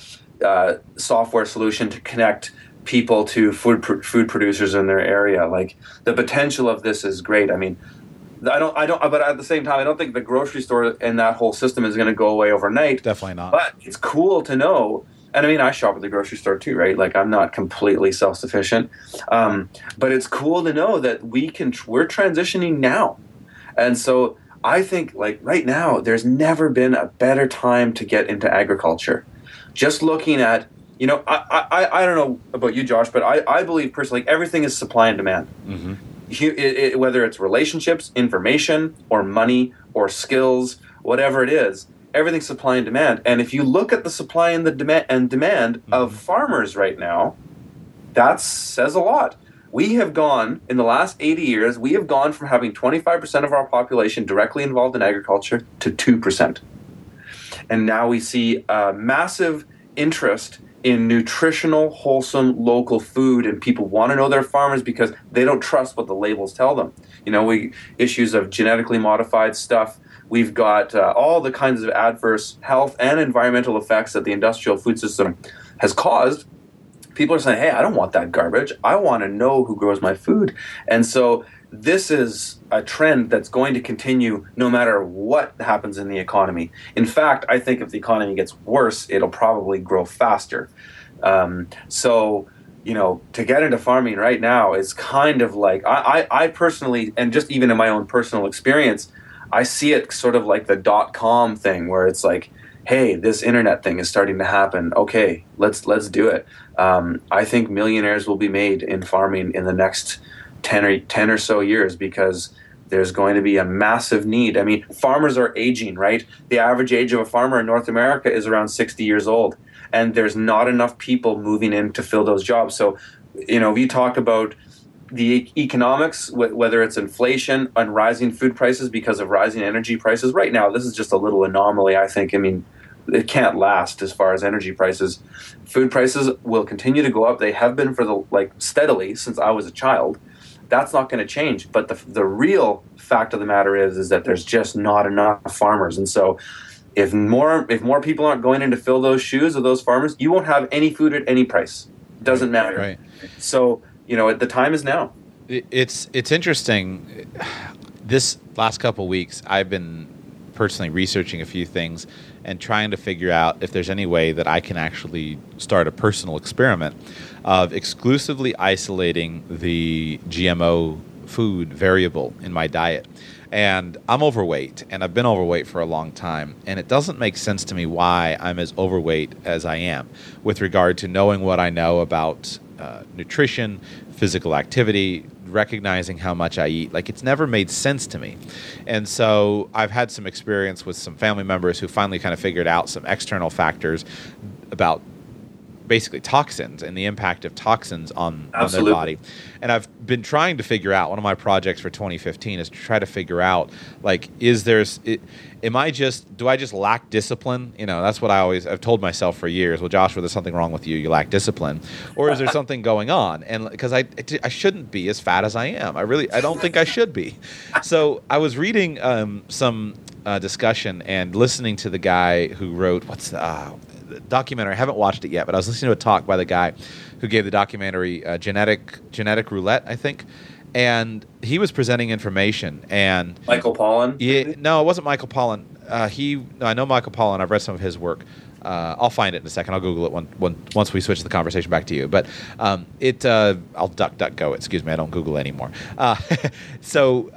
uh, software solution to connect people to food food producers in their area. Like the potential of this is great. I mean. I don't, I don't, but at the same time, I don't think the grocery store and that whole system is going to go away overnight. Definitely not. But it's cool to know and I mean, I shop at the grocery store too, right? Like, I'm not completely self sufficient, um, but it's cool to know that we can. We're transitioning now, and so I think like right now, there's never been a better time to get into agriculture. Just looking at, you know, I I, I don't know about you, Josh, but I, I believe personally, like, everything is supply and demand. Mm-hmm. It, it, whether it's relationships, information, or money, or skills, whatever it is everything's supply and demand. And if you look at the supply and the demand and demand mm-hmm. of farmers right now, that says a lot. We have gone in the last 80 years, we have gone from having 25% of our population directly involved in agriculture to 2%. And now we see a massive interest in nutritional, wholesome, local food, and people want to know their farmers because they don't trust what the labels tell them. You know, we issues of genetically modified stuff, We've got uh, all the kinds of adverse health and environmental effects that the industrial food system has caused. People are saying, hey, I don't want that garbage. I want to know who grows my food. And so this is a trend that's going to continue no matter what happens in the economy. In fact, I think if the economy gets worse, it'll probably grow faster. Um, so, you know, to get into farming right now is kind of like I, I, I personally, and just even in my own personal experience, I see it sort of like the dot com thing where it's like hey, this internet thing is starting to happen. Okay, let's let's do it. Um, I think millionaires will be made in farming in the next ten or ten or so years because there's going to be a massive need. I mean, farmers are aging, right? The average age of a farmer in North America is around 60 years old, and there's not enough people moving in to fill those jobs. So, you know, we talk about the economics, whether it's inflation and rising food prices because of rising energy prices. Right now, this is just a little anomaly, I think. I mean, it can't last as far as energy prices. Food prices will continue to go up. They have been for the like steadily since I was a child. That's not going to change. But the the real fact of the matter is is that there's just not enough farmers, and so if more if more people aren't going in to fill those shoes of those farmers, you won't have any food at any price. Doesn't matter. Right. So you know, the time is now. It's it's interesting. This last couple weeks, I've been personally researching a few things and trying to figure out if there's any way that I can actually start a personal experiment of exclusively isolating the GMO food variable in my diet. And I'm overweight, and I've been overweight for a long time. And it doesn't make sense to me why I'm as overweight as I am with regard to knowing what I know about uh, nutrition, physical activity, recognizing how much I eat. Like it's never made sense to me. And so I've had some experience with some family members who finally kind of figured out some external factors about basically toxins and the impact of toxins on, on their body. And I've been trying to figure out one of my projects for 2015 is to try to figure out like is there's it, am I just do I just lack discipline? You know, that's what I always I've told myself for years. Well, Joshua, there's something wrong with you. You lack discipline, or is there something going on? And because I I shouldn't be as fat as I am. I really I don't think I should be. So I was reading um, some uh, discussion and listening to the guy who wrote what's the, uh, documentary. I haven't watched it yet, but I was listening to a talk by the guy who gave the documentary uh, "Genetic Genetic Roulette," I think, and he was presenting information. And Michael Pollan? Yeah, no, it wasn't Michael Pollan. Uh, he, I know Michael Pollan. I've read some of his work. Uh, I'll find it in a second. I'll Google it one, one, once we switch the conversation back to you. But um, it, uh, I'll duck, duck, go. Excuse me, I don't Google anymore. Uh, so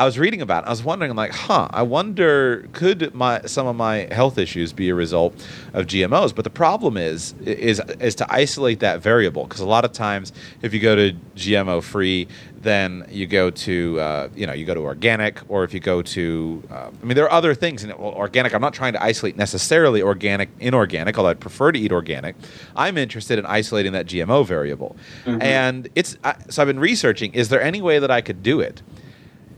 I was reading about it. I was wondering, I'm like, huh, I wonder could my some of my health issues be a result of GMOs? But the problem is is is to isolate that variable because a lot of times if you go to GMO free, then you go to uh, you know you go to organic, or if you go to uh, I mean there are other things in it. Well, organic. I'm not trying to isolate necessarily organic, inorganic, although I'd prefer to eat organic. I'm interested in isolating that GMO variable, mm-hmm. and it's so I've been researching. Is there any way that I could do it?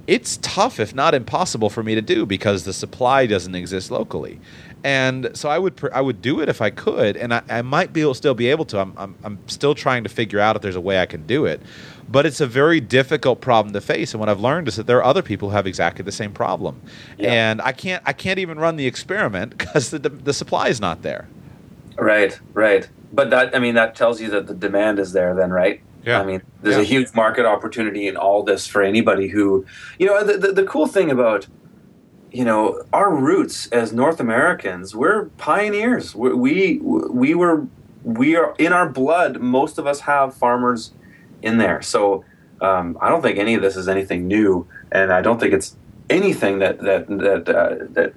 It's tough, if not impossible, for me to do because the supply doesn't exist locally. And so I would I would do it if I could, and I, I might be able, still be able to. I'm, I'm I'm still trying to figure out if there's a way I can do it, but it's a very difficult problem to face. And what I've learned is that there are other people who have exactly the same problem, yeah. and I can't I can't even run the experiment because the the supply is not there. Right, right. But that I mean that tells you that the demand is there, then, right? Yeah. I mean, there's yeah. a huge market opportunity in all this for anybody who, you know, the, the, the, cool thing about, you know, our roots as North Americans, we're pioneers. We, we, we were, we are in our blood. Most of us have farmers in there. So um, I don't think any of this is anything new. And I don't think it's anything that, that, that, uh, that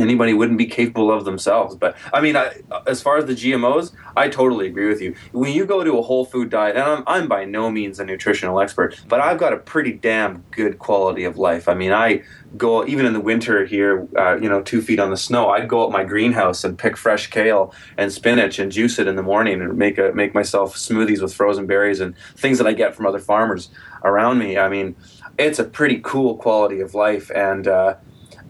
anybody wouldn't be capable of themselves. But I mean, I, as far as the GMOs, I totally agree with you. When you go to a whole food diet, and I'm, I'm by no means a nutritional expert, but I've got a pretty damn good quality of life. I mean, I go even in the winter here, uh, you know, two feet on the snow. I'd go up my greenhouse and pick fresh kale and spinach and juice it in the morning and make a make myself smoothies with frozen berries and things that I get from other farmers around me. I mean, it's a pretty cool quality of life and. Uh,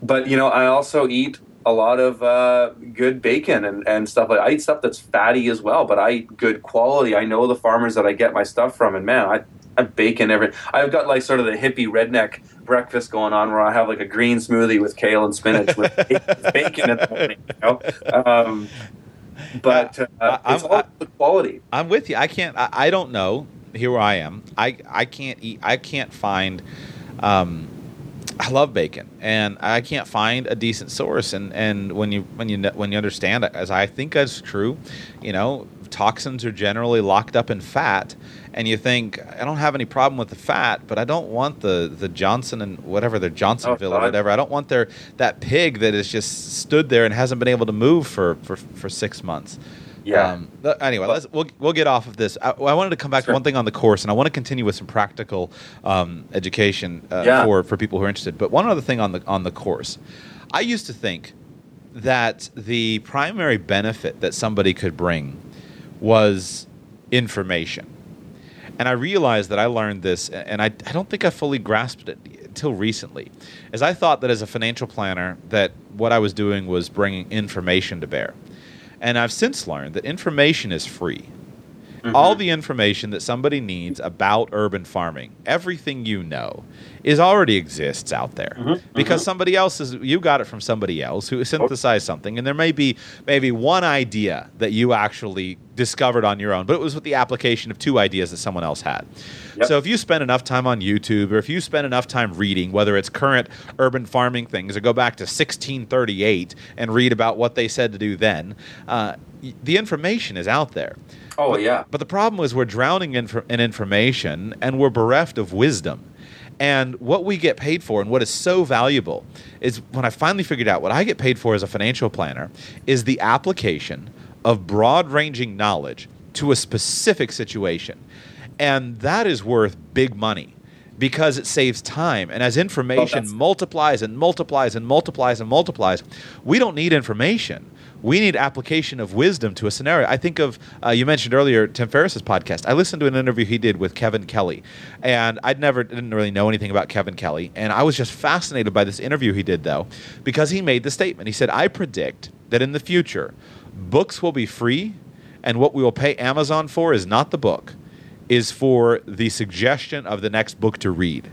but you know, I also eat a lot of uh, good bacon and, and stuff like I eat stuff that's fatty as well, but I eat good quality. I know the farmers that I get my stuff from, and man, I I bacon every. I've got like sort of the hippie redneck breakfast going on where I have like a green smoothie with kale and spinach with bacon in the morning. You know? Um, but uh, it's all the quality. I'm with you. I can't. I, I, don't know. Here I am. I I can't eat. I can't find. Um, I love bacon, and I can't find a decent source. And, and when you when you when you understand, as I think that's true, you know, toxins are generally locked up in fat, and you think I don't have any problem with the fat, but I don't want the the Johnson and whatever the Johnsonville Oh, or whatever. I don't want their that pig that has just stood there and hasn't been able to move for for, for six months. Yeah. Um, anyway, let's, we'll we'll get off of this. I, I wanted to come back Sure. to one thing on the course, and I want to continue with some practical um, education uh, Yeah. for for people who are interested. But one other thing on the on the course, I used to think that the primary benefit that somebody could bring was information. And I realized that I learned this, and I, I don't think I fully grasped it until recently, as I thought that as a financial planner, that what I was doing was bringing information to bear. And I've since learned that information is free. All mm-hmm. the information that somebody needs about urban farming, everything you know, is already exists out there mm-hmm. Mm-hmm. because somebody else is you got it from somebody else who synthesized something, and there may be maybe one idea that you actually discovered on your own, but it was with the application of two ideas that someone else had. Yep. So if you spend enough time on YouTube, or if you spend enough time reading, whether it's current urban farming things, or go back to 1638 and read about what they said to do then, uh, the information is out there. Oh But- yeah. But the problem is we're drowning in, in information and we're bereft of wisdom. And what we get paid for and what is so valuable is when I finally figured out what I get paid for as a financial planner is the application of broad ranging knowledge to a specific situation. And that is worth big money because it saves time. And as information that's- multiplies and multiplies and multiplies and multiplies, we don't need information. We need application of wisdom to a scenario. I think of uh, you mentioned earlier Tim Ferriss's podcast. I listened to an interview he did with Kevin Kelly, and I'd never didn't really know anything about Kevin Kelly, and I was just fascinated by this interview he did though, because he made the statement. He said, "I predict that in the future, books will be free, and what we will pay Amazon for is not the book." Is for the suggestion of the next book to read,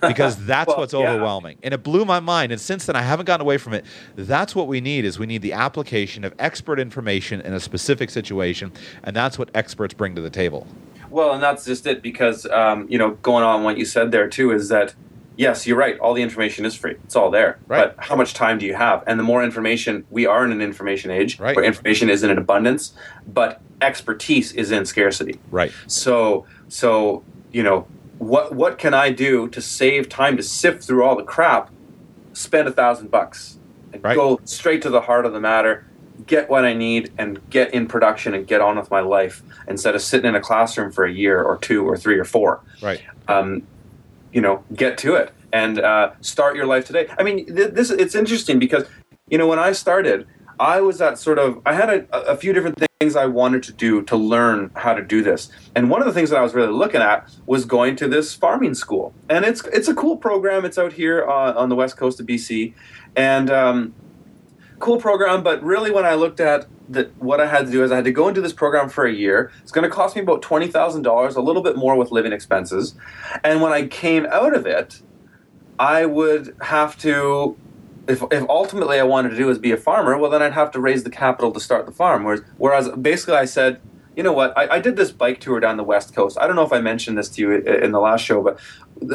because that's Well, what's yeah. overwhelming and it blew my mind and since then i haven't gotten away from it that's what we need is we need the application of expert information in a specific situation and that's what experts bring to the table Well, and that's just it because um, you know, going on what you said there too is that yes, you're right. All the information is free. It's all there. Right. But how much time do you have? And the more information, we are in an information age Right. where information is in an abundance, but expertise is in scarcity. right So, so you know, what what can I do to save time to sift through all the crap? Spend a thousand bucks and Right. go straight to the heart of the matter. Get what I need and get in production and get on with my life instead of sitting in a classroom for a year or two or three or four. right Um, you know, get to it and uh, start your life today. I mean, th- this it's interesting because you know when I started, I was at sort of I had a, a few different things I wanted to do to learn how to do this, and one of the things that I was really looking at was going to this farming school, and it's it's a cool program. It's out here uh, on the west coast of BC, and um, cool program. But really, when I looked at that, what I had to do is I had to go into this program for a year. It's going to cost me about twenty thousand dollars, a little bit more with living expenses. And when I came out of it, I would have to. If, if ultimately I wanted to do is be a farmer, well then I'd have to raise the capital to start the farm. Whereas, whereas basically I said, you know what, I, I did this bike tour down the west coast. I don't know if I mentioned this to you in the last show, but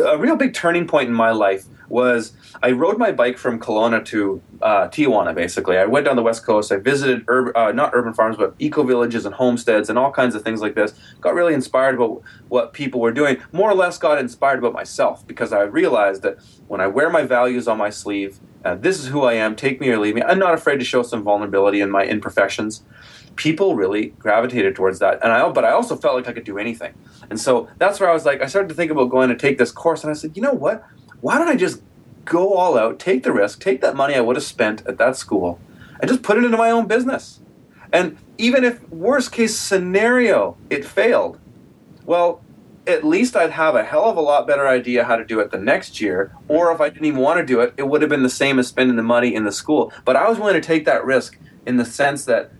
a real big turning point in my life was I rode my bike from Kelowna to uh, Tijuana. Basically, I went down the west coast. I visited urban, uh, not urban farms, but eco villages and homesteads and all kinds of things like this. Got really inspired about what people were doing. More or less, got inspired about myself because I realized that when I wear my values on my sleeve, uh, this is who I am. Take me or leave me. I'm not afraid to show some vulnerability in my imperfections people really gravitated towards that and i but i also felt like i could do anything and so that's where i was like i started to think about going to take this course and i said you know what why don't i just go all out take the risk take that money i would have spent at that school and just put it into my own business and even if worst case scenario it failed well at least I'd have a hell of a lot better idea how to do it the next year. Or if I didn't even want to do it, it would have been the same as spending the money in the school. But I was willing to take that risk in the sense that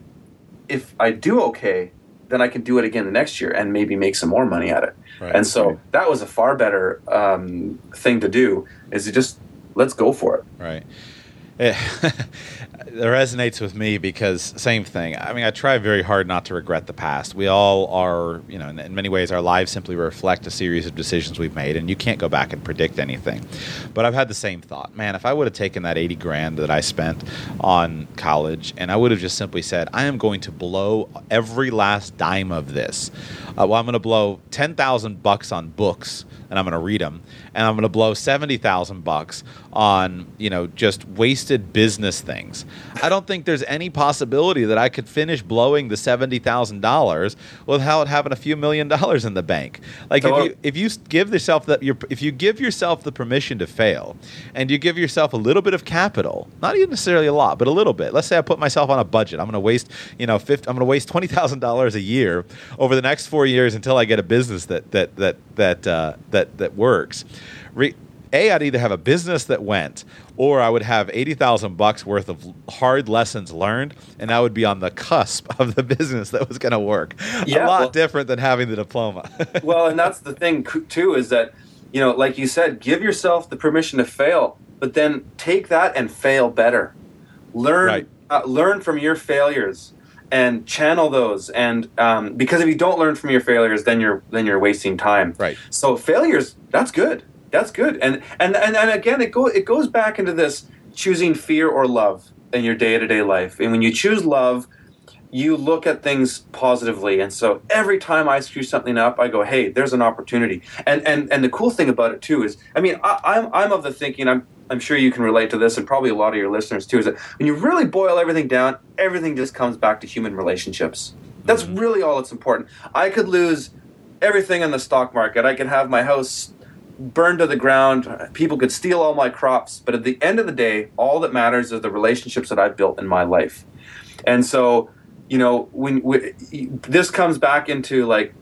if I do okay, then I can do it again the next year and maybe make some more money at it. Right. And so that was a far better um, thing to do is to just let's go for it. right it, resonates with me because same thing. I mean, I try very hard not to regret the past. We all are, you know, in, in, many ways, our lives simply reflect a series of decisions we've made, and you can't go back and predict anything. But I've had the same thought, man. If I would have taken that eighty grand that I spent on college, and I would have just simply said, I am going to blow every last dime of this. Uh, well, I'm going to blow ten thousand bucks on books and I'm going to read them, and I'm going to blow seventy thousand bucks on you know just wasted business things. I don't think there's any possibility that I could finish blowing the seventy thousand dollars without having a few million dollars in the bank. Like if you if you give yourself that if you give yourself the permission to fail, and you give yourself a little bit of capital, not even necessarily a lot, but a little bit. Let's say I put myself on a budget. I'm going to waste you know 50, I'm going to waste twenty thousand dollars a year over the next four years until I get a business that that that that uh, that that works. Re- a, I'd either have a business that went, or I would have eighty thousand bucks worth of hard lessons learned, and I would be on the cusp of the business that was going to work. Yeah, a lot well, different than having the diploma. well, and that's the thing too is that you know, like you said, give yourself the permission to fail, but then take that and fail better. Learn, right. uh, learn from your failures and channel those and um, because if you don't learn from your failures then you're then you're wasting time right so failures that's good that's good and and and, and again it go it goes back into this choosing fear or love in your day-to-day life and when you choose love you look at things positively and so every time i screw something up i go hey there's an opportunity and and and the cool thing about it too is i mean I, i'm i'm of the thinking i'm I'm sure you can relate to this, and probably a lot of your listeners too, is that when you really boil everything down, everything just comes back to human relationships. That's mm-hmm. really all that's important. I could lose everything in the stock market. I could have my house burned to the ground. People could steal all my crops. But at the end of the day, all that matters is the relationships that I've built in my life. And so, you know, when, this comes back into like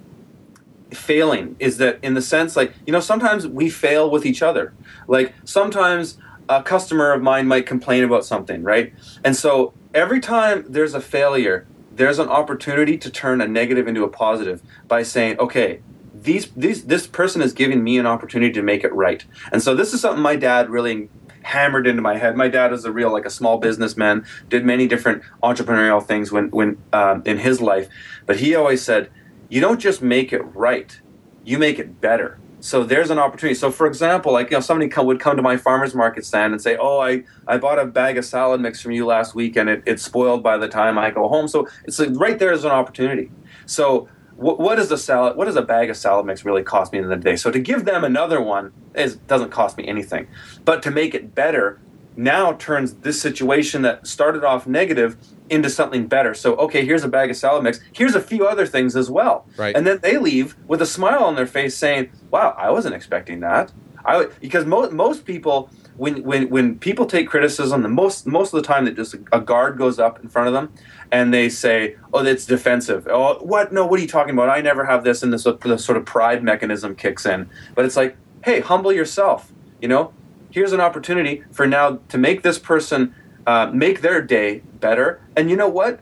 failing is that in the sense like you know sometimes we fail with each other like sometimes a customer of mine might complain about something right and so every time there's a failure there's an opportunity to turn a negative into a positive by saying okay these these this person is giving me an opportunity to make it right and so this is something my dad really hammered into my head my dad is a real like a small businessman did many different entrepreneurial things when when um, in his life but he always said you don't just make it right, you make it better. So there's an opportunity. So for example, like you know, somebody come, would come to my farmers market stand and say, "Oh, I, I bought a bag of salad mix from you last week, and it, it's spoiled by the time I go home." So it's like right there is an opportunity. So what, what is a salad? What does a bag of salad mix really cost me in the day? So to give them another one is doesn't cost me anything, but to make it better now turns this situation that started off negative into something better. So, okay, here's a bag of salad mix. Here's a few other things as well. Right. And then they leave with a smile on their face saying, wow, I wasn't expecting that. I, because most, most people, when, when, when people take criticism, the most, most of the time that just a guard goes up in front of them and they say, oh, it's defensive. Oh, what? No, what are you talking about? I never have this. And this, this sort of pride mechanism kicks in. But it's like, hey, humble yourself. You know, here's an opportunity for now to make this person uh, make their day better. And you know what?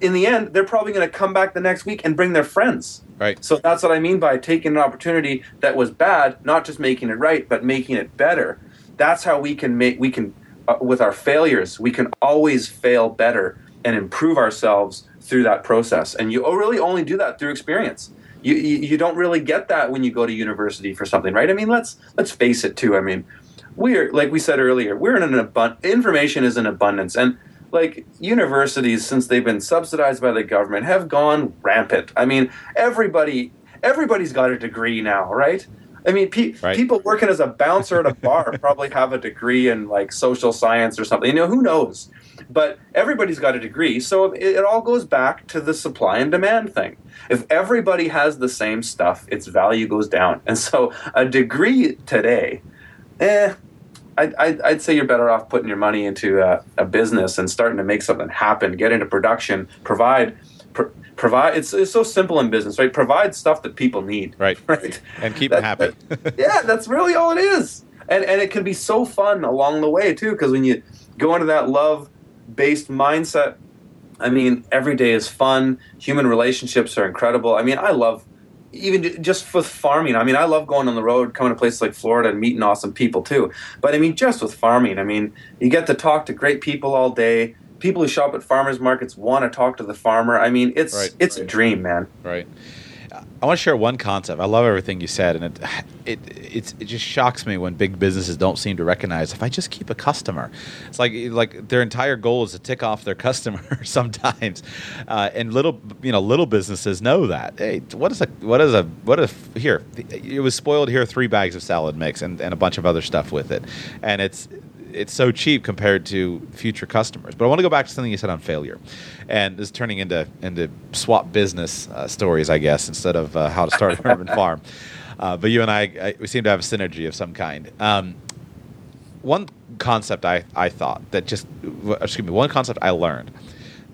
In the end, they're probably going to come back the next week and bring their friends. Right. So that's what I mean by taking an opportunity that was bad, not just making it right, but making it better. That's how we can make we can uh, with our failures, we can always fail better and improve ourselves through that process. And you really only do that through experience. You, you, you don't really get that when you go to university for something, right? I mean, let's let's face it too. I mean, we're like we said earlier, we're in an abundant information is in abundance, and like universities since they've been subsidized by the government have gone rampant. I mean, everybody everybody's got a degree now, right? I mean, pe- right. people working as a bouncer at a bar probably have a degree in like social science or something. You know, who knows? But everybody's got a degree, so it, it all goes back to the supply and demand thing. If everybody has the same stuff, its value goes down. And so, a degree today eh, I'd, I'd, I'd, say you're better off putting your money into a, a, business and starting to make something happen, get into production, provide. provide it's, it's so simple in business right? Provide stuff that people need. Right. Right? And keep that, them happy. That, yeah that's really all it is. And and it can be so fun along the way too because when you go into that love based mindset i mean every day is fun. Human relationships are incredible. I mean i love even just with farming. I mean, I love going on the road, coming to places like Florida and meeting awesome people too. But I mean, just with farming, I mean, you get to talk to great people all day. People who shop at farmers markets want to talk to the farmer. I mean, it's right, it's right. a dream, man. Right. I want to share one concept. I love everything you said, and it it it just shocks me when big businesses don't seem to recognize if I just keep a customer. It's like like their entire goal is to tick off their customer sometimes, uh, and little you know little businesses know that. Hey, what is a what is a what if here it was spoiled here three bags of salad mix and, and a bunch of other stuff with it, and it's it's so cheap compared to future customers. But I want to go back to something you said on failure, and this is turning into into swap business uh, stories, I guess, instead of uh, how to start an urban farm. Uh, but you and I, I, we seem to have a synergy of some kind. Um, one concept I, I thought that just excuse me, one concept I learned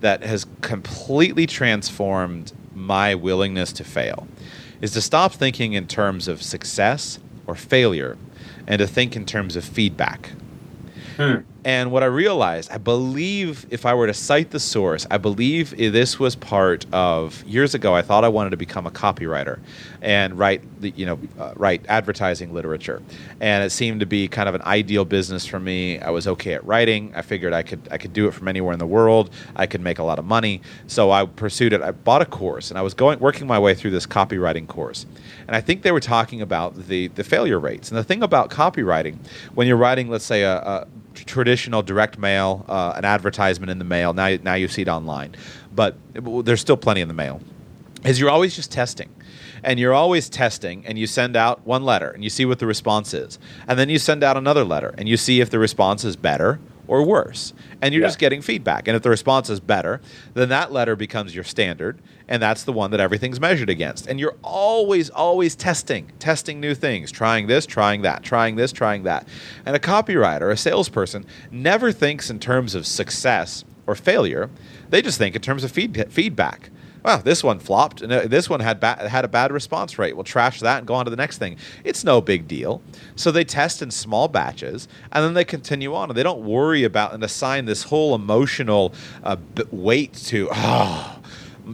that has completely transformed my willingness to fail is to stop thinking in terms of success or failure and to think in terms of feedback Hmm. And what I realized, I believe if I were to cite the source, I believe this was part of years ago. I thought I wanted to become a copywriter and write, the, you know, uh, write advertising literature, and it seemed to be kind of an ideal business for me. I was okay at writing. I figured I could I could do it from anywhere in the world. I could make a lot of money, so I pursued it. I bought a course, and I was going working my way through this copywriting course, and I think they were talking about the the failure rates. And the thing about copywriting, when you're writing, let's say a, a traditional direct mail, uh, an advertisement in the mail. Now, now you see it online, but there's still plenty in the mail. Is you're always just testing, and you're always testing, and you send out one letter, and you see what the response is, and then you send out another letter, and you see if the response is better or worse. And you're yeah. just getting feedback. And if the response is better, then that letter becomes your standard. And that's the one that everything's measured against. And you're always, always testing, testing new things, trying this, trying that, trying this, trying that. And a copywriter, a salesperson, never thinks in terms of success or failure. They just think in terms of feed- feedback well, this one flopped, this one had ba- had a bad response rate. We'll trash that and go on to the next thing. It's no big deal. So they test in small batches, and then they continue on, and they don't worry about and assign this whole emotional uh, weight to oh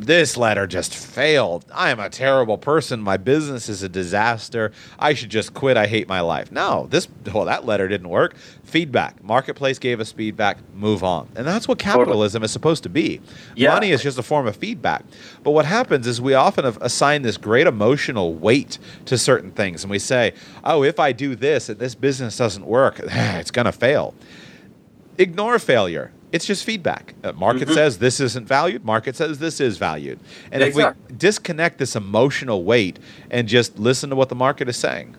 this letter just failed. I am a terrible person. My business is a disaster. I should just quit. I hate my life. No, this well, that letter didn't work. Feedback. Marketplace gave us feedback. Move on. And that's what capitalism is supposed to be. Yeah. Money is just a form of feedback. But what happens is we often assign this great emotional weight to certain things, and we say, "Oh, if I do this and this business doesn't work, it's going to fail." Ignore failure it's just feedback. Uh, market mm-hmm. says this isn't valued. Market says this is valued. And if we disconnect this emotional weight and just listen to what the market is saying.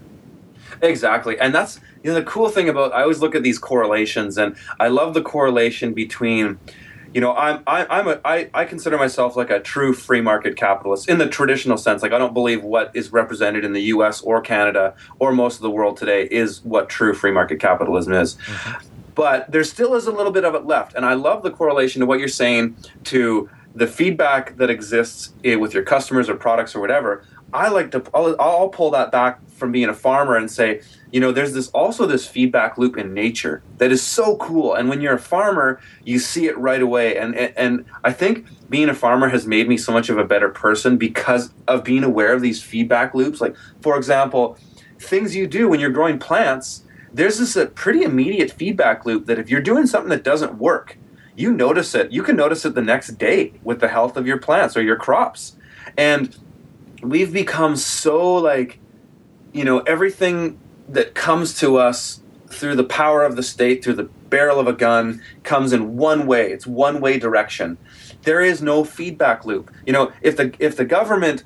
Exactly. And that's you know the cool thing about I always look at these correlations and I love the correlation between you know I'm I, I'm a I, I consider myself like a true free market capitalist in the traditional sense like I don't believe what is represented in the US or Canada or most of the world today is what true free market capitalism is. Mm-hmm but there still is a little bit of it left. And I love the correlation to what you're saying to the feedback that exists eh, with your customers or products or whatever. I like to, I'll, I'll pull that back from being a farmer and say, you know, there's this also this feedback loop in nature that is so cool. And when you're a farmer, you see it right away. And, and, and I think being a farmer has made me so much of a better person because of being aware of these feedback loops. Like, for example, things you do when you're growing plants there's this a pretty immediate feedback loop that if you're doing something that doesn't work, you notice it. You can notice it the next day with the health of your plants or your crops. And we've become so like, you know, everything that comes to us through the power of the state, through the barrel of a gun, comes in one way. It's one way direction. There is no feedback loop. You know, if the if the government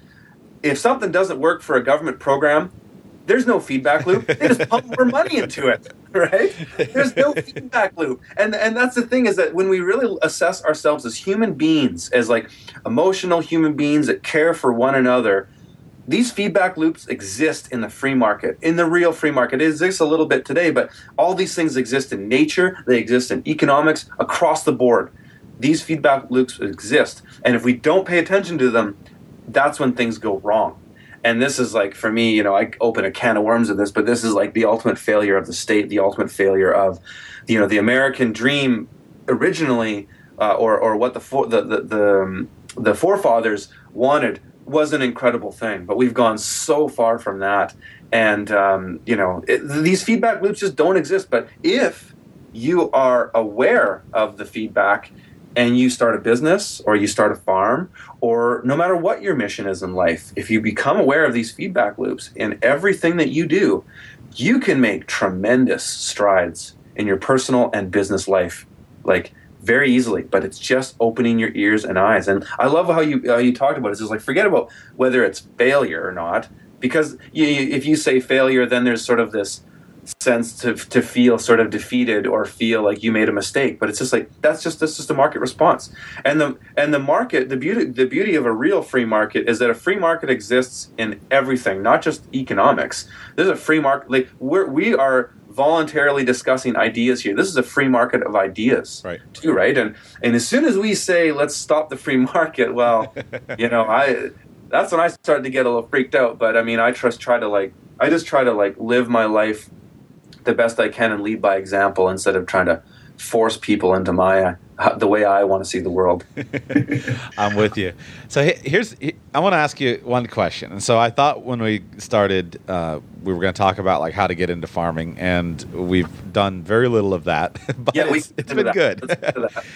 if something doesn't work for a government program, there's no feedback loop. They just pump more money into it, right? There's no feedback loop. And and that's the thing is that when we really assess ourselves as human beings, as like emotional human beings that care for one another, these feedback loops exist in the free market, in the real free market. It exists a little bit today, but all these things exist in nature, they exist in economics across the board. These feedback loops exist. And if we don't pay attention to them, that's when things go wrong and this is like for me you know i open a can of worms in this but this is like the ultimate failure of the state the ultimate failure of you know the american dream originally uh, or or what the, for, the the the, um, the forefathers wanted was an incredible thing. But we've gone so far from that, and um, you know it, these feedback loops just don't exist. But if you are aware of the feedback and you start a business or you start a farm or no matter what your mission is in life, if you become aware of these feedback loops in everything that you do, you can make tremendous strides in your personal and business life. Like very easily, but it's just opening your ears and eyes. And I love how you how you talked about it. It's just like forget about whether it's failure or not, because you, if you say failure, then there's sort of this sense to, to feel sort of defeated or feel like you made a mistake but it's just like that's just that's just a market response. And the and the market the beauty the beauty of a real free market is that a free market exists in everything not just economics. There's a free market like we're we are voluntarily discussing ideas here. This is a free market of ideas right. too right? And and as soon as we say let's stop the free market well you know i that's when i started to get a little freaked out. But i mean i just try to like i just try to like live my life the best I can and lead by example instead of trying to force people into my uh, the way I want to see the world. I'm with you. So here's I want to ask you one question. And so I thought when we started, uh, we were going to talk about like how to get into farming, and we've done very little of that. but yeah, it's, it's been good.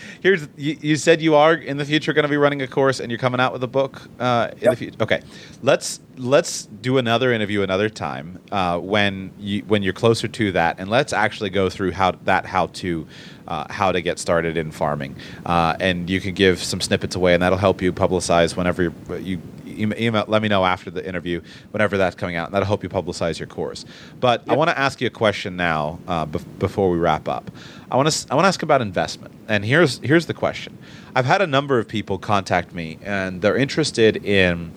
here's you, you, said you are in the future going to be running a course, and you're coming out with a book uh, in yep. the future. Okay, let's let's do another interview another time uh, when you when you're closer to that, and let's actually go through how that how to uh, how to get started in farming. Uh, and you can give some snippets away, and that'll help you publicize whenever you email, let me know after the interview, whenever that's coming out, and that'll help you publicize your course. But yep. I want to ask you a question now uh, before we wrap up. I want to I want to ask about investment, and here's here's the question. I've had a number of people contact me, and they're interested in.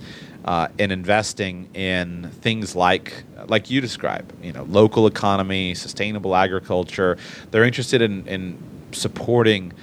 Uh, in investing in things like like you describe, you know, local economy, sustainable agriculture. They're interested in, in supporting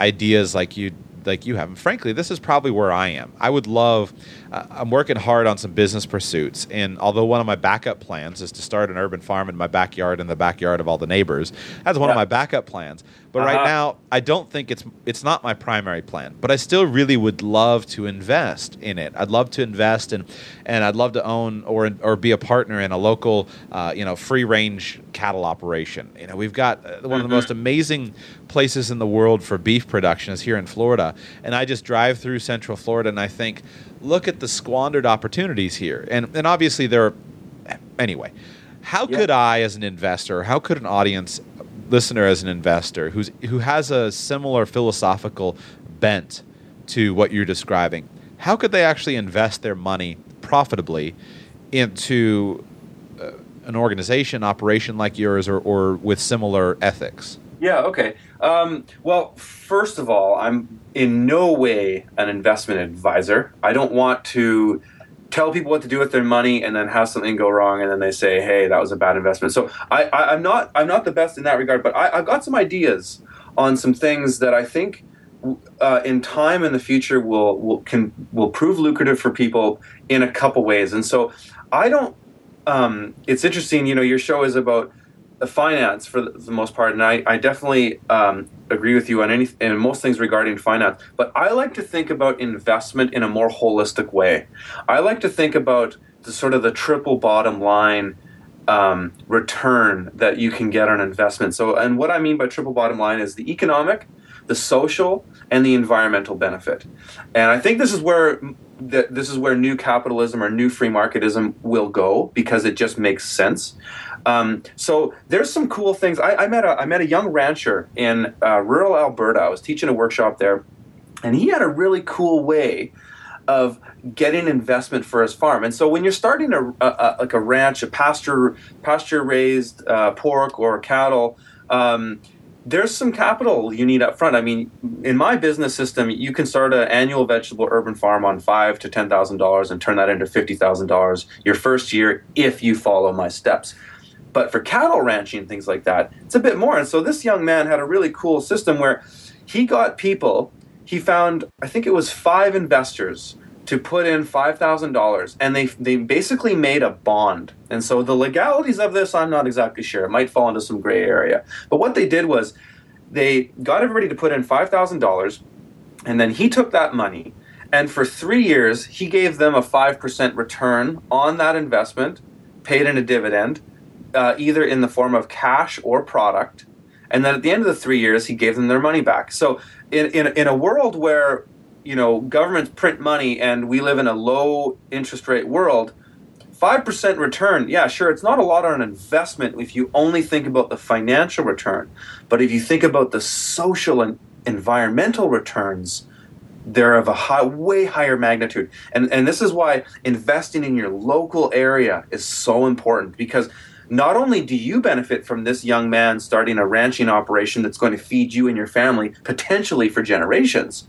ideas like you like you have. And frankly, this is probably where I am. I would love. Uh, I'm working hard on some business pursuits, and although one of my backup plans is to start an urban farm in my backyard in the backyard of all the neighbors, that's one yeah. of my backup plans. But uh-huh. right now, I don't think it's it's not my primary plan. But I still really would love to invest in it. I'd love to invest in, and I'd love to own or or be a partner in a local, uh, you know, free range cattle operation. You know, we've got uh, one mm-hmm. of the mm-hmm. most amazing places in the world for beef production is here in Florida, and I just drive through Central Florida and I think, look at the squandered opportunities here, and and obviously there. Are, anyway, how yeah. could I, as an investor, how could an audience listener as an investor who's who has a similar philosophical bent to what you're describing, how could they actually invest their money profitably into uh, an organization operation like yours or, or with similar ethics? Yeah, okay. Um, well, first of all, I'm in no way an investment advisor. I don't want to tell people what to do with their money and then have something go wrong and then they say hey that was a bad investment. So I, I am not i'm not the best in that regard but I, have got some ideas on some things that i think uh, in time in the future will will can will prove lucrative for people in a couple ways. And so i don't um, it's interesting you know your show is about finance for the, most part, and I, I definitely um, agree with you on any and most things regarding finance. But I like to think about investment in a more holistic way. I like to think about the sort of the triple bottom line um, return that you can get on investment. So, and what I mean by triple bottom line is the economic, the social, and the environmental benefit. And I think this is where this is where new capitalism or new free marketism will go because it just makes sense. Um, so there's some cool things. I, I, met a I met a young rancher in uh, rural Alberta. I was teaching a workshop there, and he had a really cool way of getting investment for his farm. And so when you're starting a, a, a like a ranch, a pasture pasture raised uh, pork or cattle. Um, there's some capital you need up front. I mean, in my business system, you can start an annual vegetable urban farm on five to ten thousand dollars and turn that into fifty thousand dollars your first year if you follow my steps. But for cattle ranching and things like that, it's a bit more. And so this young man had a really cool system where he got people. He found, I think it was five investors to put in $5,000 and they, they basically made a bond. And so the legalities of this, I'm not exactly sure. It might fall into some gray area. But what they did was they got everybody to put in $5,000 and then he took that money And for three years, he gave them a 5% return on that investment, paid in a dividend, uh, either in the form of cash or product. And then at the end of the three years, he gave them their money back. So in, in, in a world where you know governments print money and we live in a low interest rate world, 5% return, yeah, sure, it's not a lot on an investment if you only think about the financial return. But if you think about the social and environmental returns, they're of a high, way higher magnitude. And, and this is why investing in your local area is so important because not only do you benefit from this young man starting a ranching operation that's going to feed you and your family potentially for generations,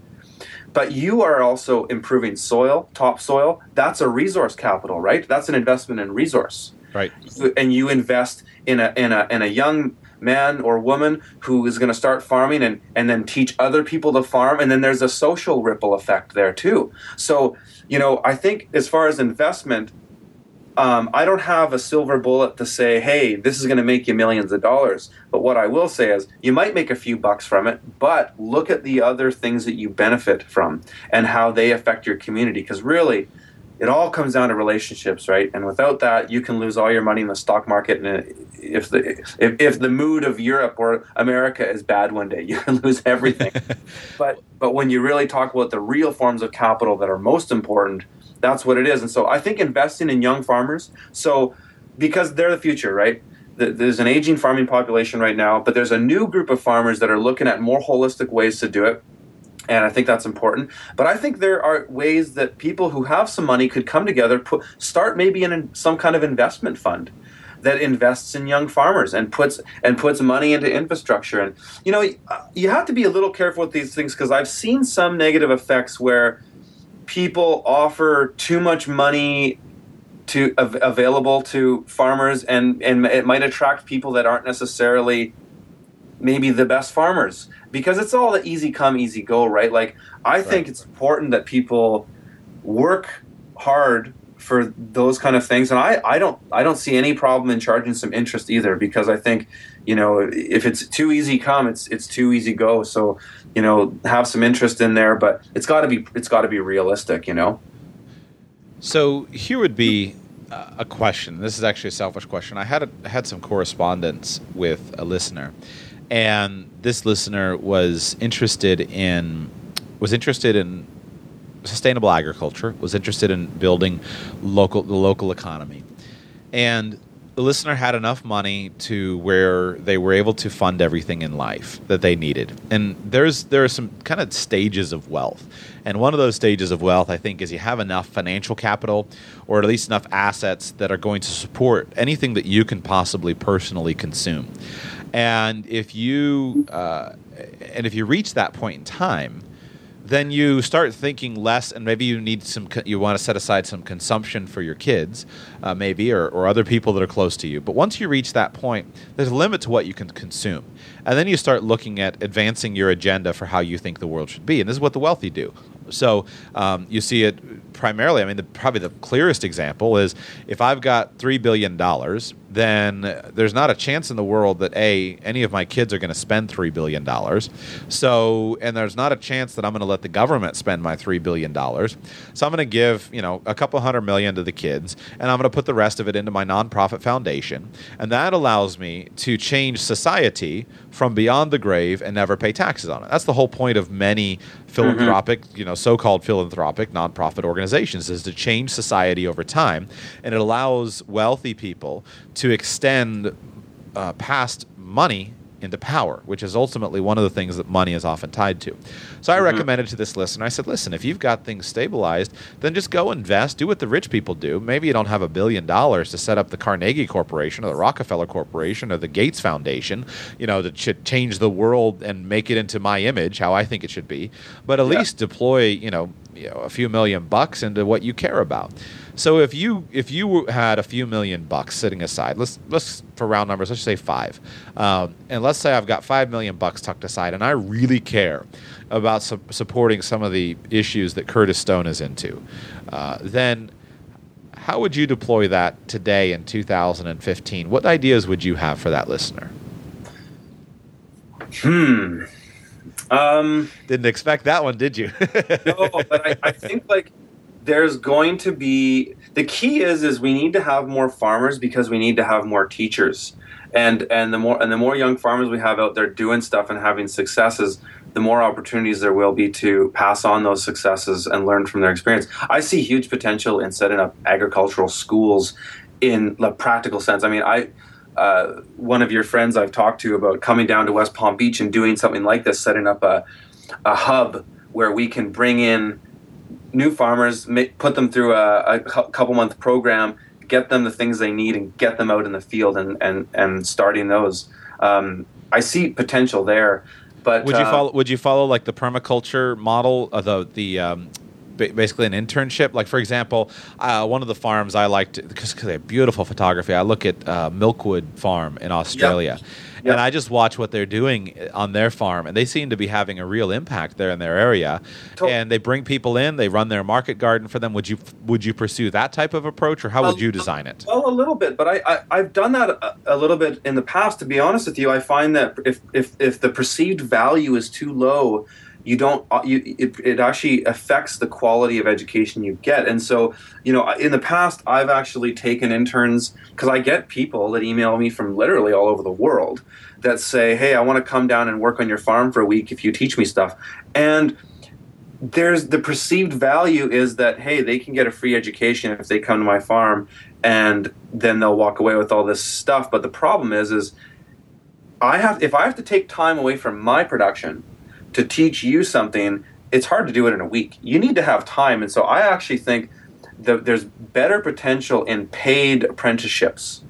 but you are also improving soil, topsoil. That's a resource capital, right? That's an investment in resource. Right. And you invest in a in a in a young man or woman who is going to start farming and, and then teach other people to farm. And then there's a social ripple effect there too. So, you know, I think as far as investment, um, I don't have a silver bullet to say, hey, this is going to make you millions of dollars. But what I will say is, you might make a few bucks from it, but look at the other things that you benefit from and how they affect your community. Because really, it all comes down to relationships, right? And without that, you can lose all your money in the stock market. And if the if, if the mood of Europe or America is bad one day, you can lose everything. but but when you really talk about the real forms of capital that are most important, that's what it is. And so I think investing in young farmers, so because they're the future, right? There's an aging farming population right now, but there's a new group of farmers that are looking at more holistic ways to do it and I think that's important. But I think there are ways that people who have some money could come together, put start maybe in some kind of investment fund that invests in young farmers and puts and puts money into infrastructure. And you know, you have to be a little careful with these things because I've seen some negative effects where people offer too much money to available to farmers and and it might attract people that aren't necessarily maybe the best farmers. Because it's all the easy come easy go right? Like i right. think it's important that people work hard for those kind of things. And I, I don't i don't see any problem in charging some interest either because i think you know if it's too easy come it's it's too easy go. So you know have some interest in there but it's got to be it's got to be realistic you know? So here would be a question. This is actually a selfish question. I had a, had some correspondence with a listener and this listener was interested in was interested in sustainable agriculture, was interested in building local the local economy, and the listener had enough money to where they were able to fund everything in life that they needed. And there's there are some kind of stages of wealth. And one of those stages of wealth, I think, is you have enough financial capital or at least enough assets that are going to support anything that you can possibly personally consume. And if you uh, and if you reach that point in time, then you start thinking less, and maybe you need some. You want to set aside some consumption for your kids, uh, maybe, or, or other people that are close to you. But once you reach that point, there's a limit to what you can consume, and then you start looking at advancing your agenda for how you think the world should be. And this is what the wealthy do. So um, you see it primarily. I mean, the, probably the clearest example is if I've got three billion dollars, then there's not a chance in the world that a any of my kids are going to spend three billion dollars. So, and there's not a chance that I'm going to let the government spend my three billion dollars. So I'm going to give you know a couple hundred million to the kids, and I'm going to put the rest of it into my nonprofit foundation, and that allows me to change society from beyond the grave and never pay taxes on it. That's the whole point of many philanthropic, mm-hmm. you know, so-called philanthropic nonprofit organizations is to change society over time, and it allows wealthy people to extend uh, past money into power, which is ultimately one of the things that money is often tied to. So I mm-hmm. recommended to this listener, I said, listen, if you've got things stabilized, then just go invest, do what the rich people do. Maybe you don't have a billion dollars to set up the Carnegie Corporation or the Rockefeller Corporation or the Gates Foundation, you know, to ch- change the world and make it into my image, how I think it should be. But at yeah. least deploy, you know, you know, a few million bucks into what you care about. So if you if you had a few million bucks sitting aside, let's let's for round numbers, let's say five, um, and let's say I've got five million bucks tucked aside, and I really care about su- supporting some of the issues that Curtis Stone is into, uh, then how would you deploy that today in 2015? What ideas would you have for that listener? Hmm. Um, Didn't expect that one, did you? no, but I, I think like there's going to be the key is is we need to have more farmers because we need to have more teachers. And and the more and the more young farmers we have out there doing stuff and having successes the more opportunities there will be to pass on those successes and learn from their experience. I see huge potential in setting up agricultural schools in the practical sense. I mean i uh, one of your friends i've talked to about coming down to west palm beach and doing something like this setting up a, a hub where we can bring in new farmers, put them through a, a couple month program, get them the things they need, and get them out in the field and and and starting those. Um, I see potential there. But would you uh, follow? Would you follow like the permaculture model of the the um, basically an internship. Like for example, uh, one of the farms I liked because they have beautiful photography. I look at uh, Milkwood Farm in Australia. Yep. Yep. And I just watch what they're doing on their farm, and they seem to be having a real impact there in their area. And they bring people in, they run their market garden for them. Would you would you pursue that type of approach, or how would you design it? Well, a little bit, but I, I have done that a, a, little bit in the past. To be honest with you, I find that if if if the perceived value is too low you don't uh, you it, it actually affects the quality of education you get. And so you know in the past i've actually taken interns because i get people that email me from literally all over the world that say hey i want to come down and work on your farm for a week if you teach me stuff. And there's the perceived value is that hey they can get a free education if they come to my farm and then they'll walk away with all this stuff. But the problem is is i have if i have to take time away from my production to teach you something, it's hard to do it in a week. You need to have time. And so I actually think that there's better potential in paid apprenticeships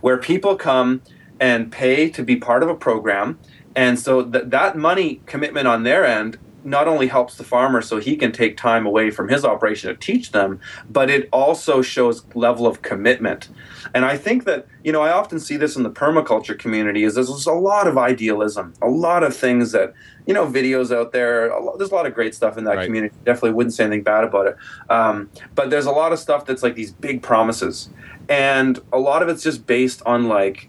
where people come and pay to be part of a program. And so th- that money commitment on their end not only helps the farmer so he can take time away from his operation to teach them, but it also shows level of commitment. And I think that, you know, I often see this in the permaculture community is there's a lot of idealism, a lot of things that, you know, videos out there. there's a lot of great stuff in that right. community. Definitely wouldn't say anything bad about it. Um, but there's a lot of stuff that's like these big promises. And a lot of it's just based on like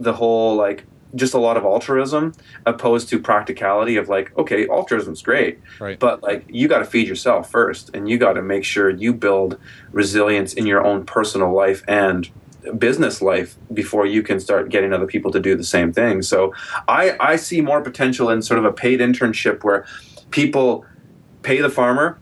the whole like just a lot of altruism opposed to practicality of like okay altruism's great right. but like you got to feed yourself first and you got to make sure you build resilience in your own personal life and business life before you can start getting other people to do the same thing so i i see more potential in sort of a paid internship where people pay the farmer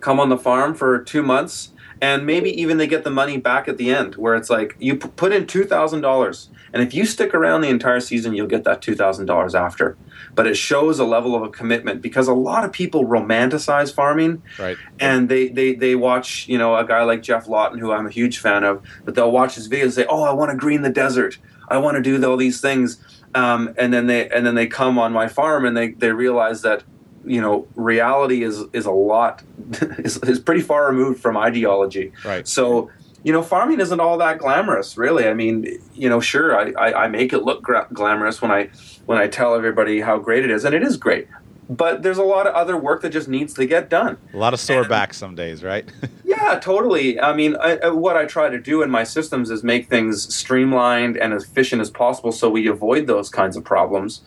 come on the farm for two months and maybe even they get the money back at the end where it's like you put in $2000 and if you stick around the entire season you'll get that $2000 after. But it shows a level of a commitment because a lot of people romanticize farming. Right. And they, they they watch you know a guy like Geoff Lawton who i'm a huge fan of but they'll watch his videos and say oh i want to green the desert. I want to do all these things. Um, and then they and then they come on my farm and they, they realize that you know reality is is a lot is, is pretty far removed from ideology. Right. So you know farming isn't all that glamorous really. I mean you know sure i i, I make it look gra- glamorous when i when i tell everybody how great it is and it is great. But there's a lot of other work that just needs to get done. A lot of sore backs some days right? Yeah totally. I mean I, I, what i try to do in my systems is make things streamlined and as efficient as possible so we avoid those kinds of problems.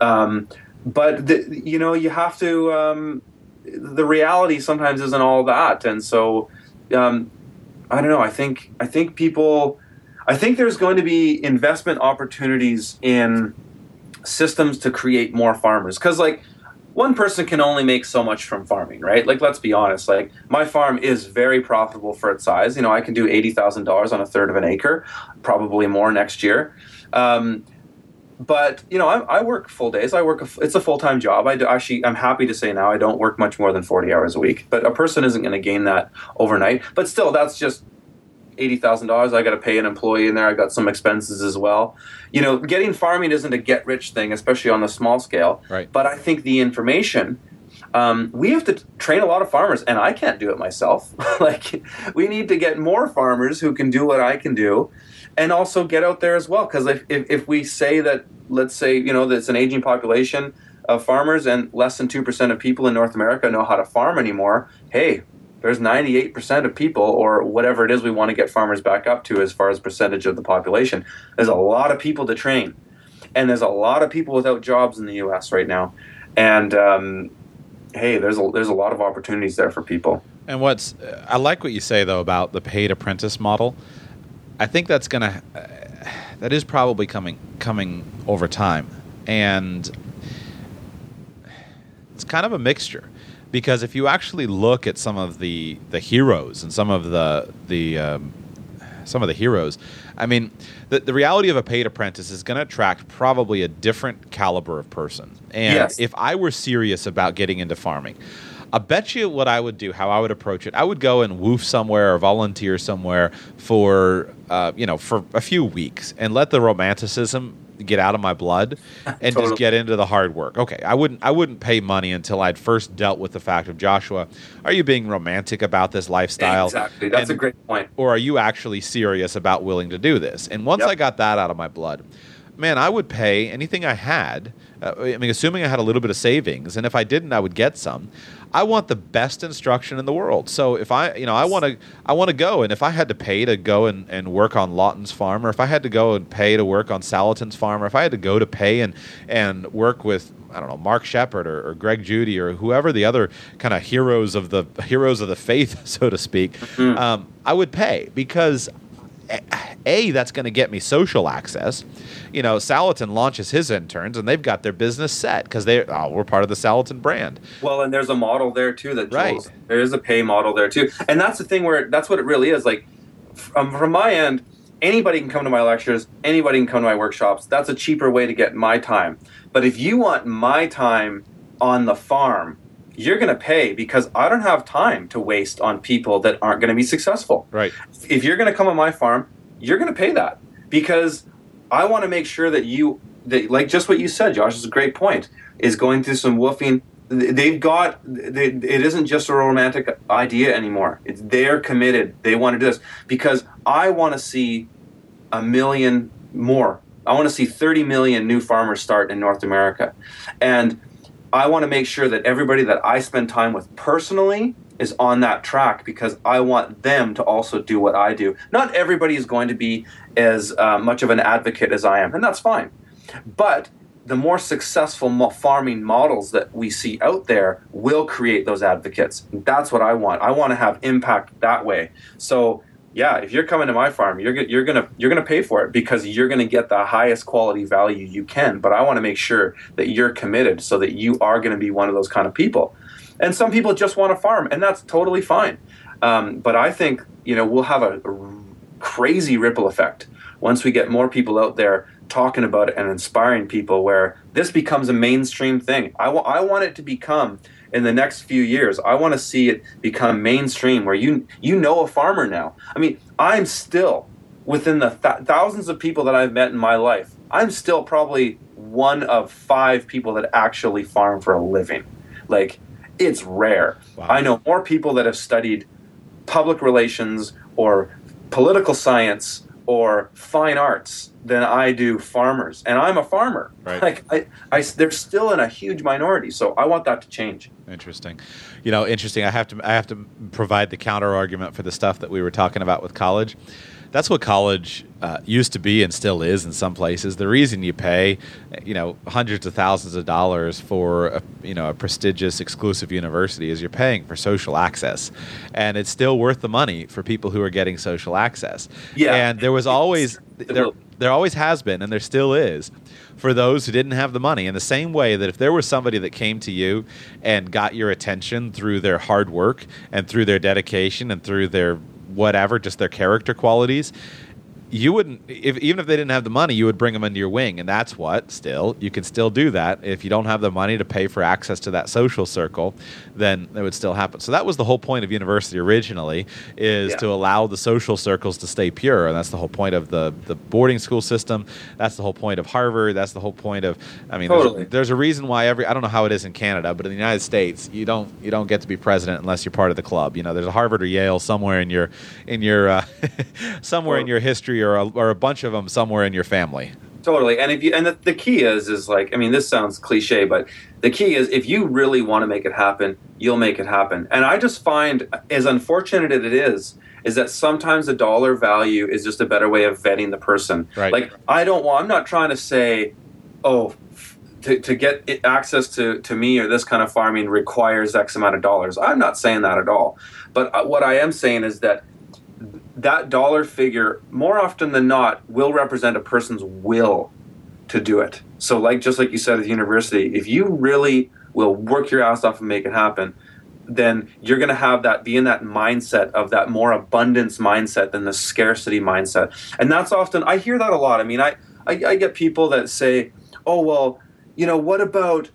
Um, but the, you know you have to um, the reality sometimes isn't all that. And so um, i don't know. I think i think people i think there's going to be investment opportunities in systems to create more farmers. Because like one person can only make so much from farming right? Like let's be honest. Like my farm is very profitable for its size. You know i can do $80000 on a third of an acre probably more next year. Um, but you know, I, I, work full days. I work. A, it's a full time job. I do, actually, I'm happy to say now I don't work much more than 40 hours a week. But a person isn't going to gain that overnight. But still, that's just eighty thousand dollars. I got to pay an employee in there. I got some expenses as well. You know, getting farming isn't a get rich thing, especially on the small scale. Right. But I think the information. Um, we have to train a lot of farmers, and I can't do it myself. like, we need to get more farmers who can do what I can do and also get out there as well. Because if, if, if, we say that, let's say, you know, it's an aging population of farmers and less than 2% of people in North America know how to farm anymore, hey, there's 98% of people, or whatever it is we want to get farmers back up to as far as percentage of the population. There's a lot of people to train. and there's a lot of people without jobs in the U.S. right now, and um, hey, there's a there's a lot of opportunities there for people. And what's I like what you say though about the paid apprentice model. I think that's gonna uh, that is probably coming coming over time, and it's kind of a mixture because if you actually look at some of the the heroes and some of the the um, some of the heroes, I mean, the, the reality of a paid apprentice is going to attract probably a different caliber of person. And Yes. if I were serious about getting into farming, I bet you what I would do, how I would approach it. I would go and WWOOF somewhere or volunteer somewhere for, uh, you know, for a few weeks and let the romanticism get out of my blood and Totally. just get into the hard work. Okay, I wouldn't I wouldn't pay money until I'd first dealt with the fact of Joshua, are you being romantic about this lifestyle? Exactly, that's And- a great point. or are you actually serious about willing to do this? And once Yep. I got that out of my blood, man, I would pay anything I had. Uh, I mean, assuming I had a little bit of savings, and if I didn't, I would get some. I want the best instruction in the world. So if I, you know, I want to, I want to go, and if I had to pay to go and, and work on Lawton's farm, or if I had to go and pay to work on Salatin's farm, or if I had to go to pay and and work with I don't know Mark Shepard or, or Greg Judy or whoever the other kind of heroes of the heroes of the faith, so to speak, um, I would pay because a, that's going to get me social access. You know, Salatin launches his interns and they've got their business set because they oh, we're part of the Salatin brand. Well, and there's a model there too that Right. There is a pay model there too, and that's the thing where that's what it really is. Like from um, from my end, anybody can come to my lectures, anybody can come to my workshops. That's a cheaper way to get my time. But if you want my time on the farm, you're going to pay because I don't have time to waste on people that aren't going to be successful Right. if you're going to come on my farm, you're going to pay that because I want to make sure that you, that, like just what you said, Josh, is a great point. Is going through some WWOOFing. They've got. They, it isn't just a romantic idea anymore. It's they're committed. They want to do this because I want to see a million more. I want to see 30 million new farmers start in North America, and I want to make sure that everybody that I spend time with personally is on that track because I want them to also do what I do. Not everybody is going to be as uh, much of an advocate as I am, and that's fine. But the more successful farming models that we see out there will create those advocates. That's what I want. I want to have impact that way. So yeah, if you're coming to my farm, you're you're gonna you're gonna pay for it because you're gonna get the highest quality value you can. But I want to make sure that you're committed so that you are to be one of those kind of people. And some people just want to farm, and that's totally fine. Um, but I think you know we'll have a, crazy ripple effect once we get more people out there talking about it and inspiring people where this becomes a mainstream thing. I I want it to become in the next few years. I want to see it become mainstream where you you know a farmer now. I mean, I'm still within the th- thousands of people that I've met in my life. I'm still probably one of 5 people that actually farm for a living. Like it's rare. Wow. I know more people that have studied public relations or political science or fine arts than I do farmers, and I'm a farmer. Right. Like I, I, they're still in a huge minority, so I want that to change. Interesting. You know, interesting. I have to I have to provide the counter argument for the stuff that we were talking about with college. That's what college uh, used to be and still is in some places. The reason you pay, you know, hundreds of thousands of dollars for a, you know a prestigious exclusive university is you're paying for social access, and it's still worth the money for people who are getting social access. Yeah. and there was always there there always has been and there still is for those who didn't have the money in the same way that if there was somebody that came to you and got your attention through their hard work and through their dedication and through their whatever just their character qualities you wouldn't if even if they didn't have the money you would bring them into your wing and that's what still you can still do that. If you don't have the money to pay for access to that social circle then it would still happen. So that was the whole point of university originally is Yeah. to allow the social circles to stay pure and that's the whole point of the the boarding school system. That's the whole point of harvard. That's the whole point of i mean Totally. there's, there's a reason why every i don't know how it is in canada but in the united states you don't you don't get to be president unless you're part of the club. You know there's a harvard or yale somewhere in your in your uh, somewhere in your history or a, or a bunch of them somewhere in your family Totally, and if you and the, the key is is like I mean this sounds cliche, but the key is if you really want to make it happen, you'll make it happen. And I just find, as unfortunate as it is, is that sometimes the dollar value is just a better way of vetting the person. Right. Like I don't want. I'm not trying to say oh, to, to get access to, to me or this kind of farming requires X amount of dollars. I'm not saying that at all. But uh, what I am saying is that that dollar figure, more often than not, will represent a person's will to do it. So, like just like you said at the university, if you really will work your ass off and make it happen, then you're going to have that be in that mindset of that more abundance mindset than the scarcity mindset. And that's often I hear that a lot. I mean, I I, I get people that say, "Oh well." you know, what about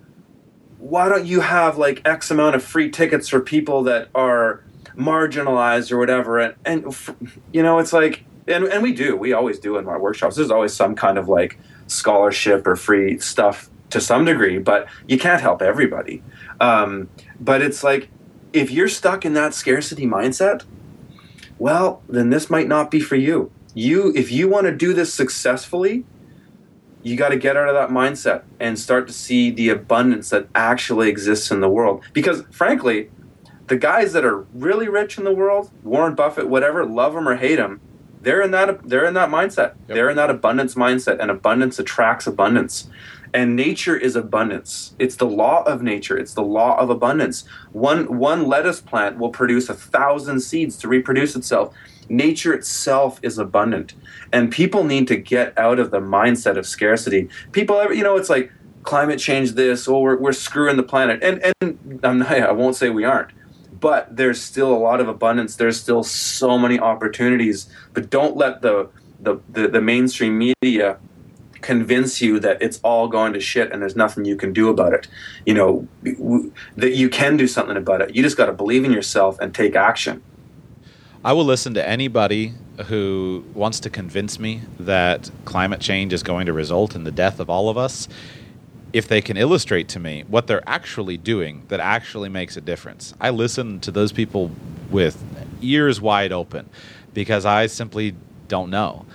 why don't you have like X amount of free tickets for people that are marginalized or whatever? And, and you know, it's like, and, and we do, we always do in our workshops. There's always some kind of like scholarship or free stuff to some degree, but you can't help everybody. Um, but it's like, if you're stuck in that scarcity mindset, well, then this might not be for you. You, if you want to do this successfully, you got to get out of that mindset and start to see the abundance that actually exists in the world. Because frankly, the guys that are really rich in the world, Warren Buffett, whatever, love them or hate them, they're in that they're in that mindset. Yep. They're in that abundance mindset, and abundance attracts abundance. And nature is abundance. It's the law of nature. It's the law of abundance. One one lettuce plant will produce a thousand seeds to reproduce itself nature itself is abundant and people need to get out of the mindset of scarcity people you know it's like climate change this or oh, we're, we're screwing the planet and and I'm not, i won't say we aren't but there's still a lot of abundance there's still so many opportunities but don't let the the, the, the mainstream media convince you that it's all going to shit and there's nothing you can do about it. You know, that you can do something about it. You just got to believe in yourself and take action. I will listen to anybody who wants to convince me that climate change is going to result in the death of all of us if they can illustrate to me what they're actually doing that actually makes a difference. I listen to those people with ears wide open because I simply don't know.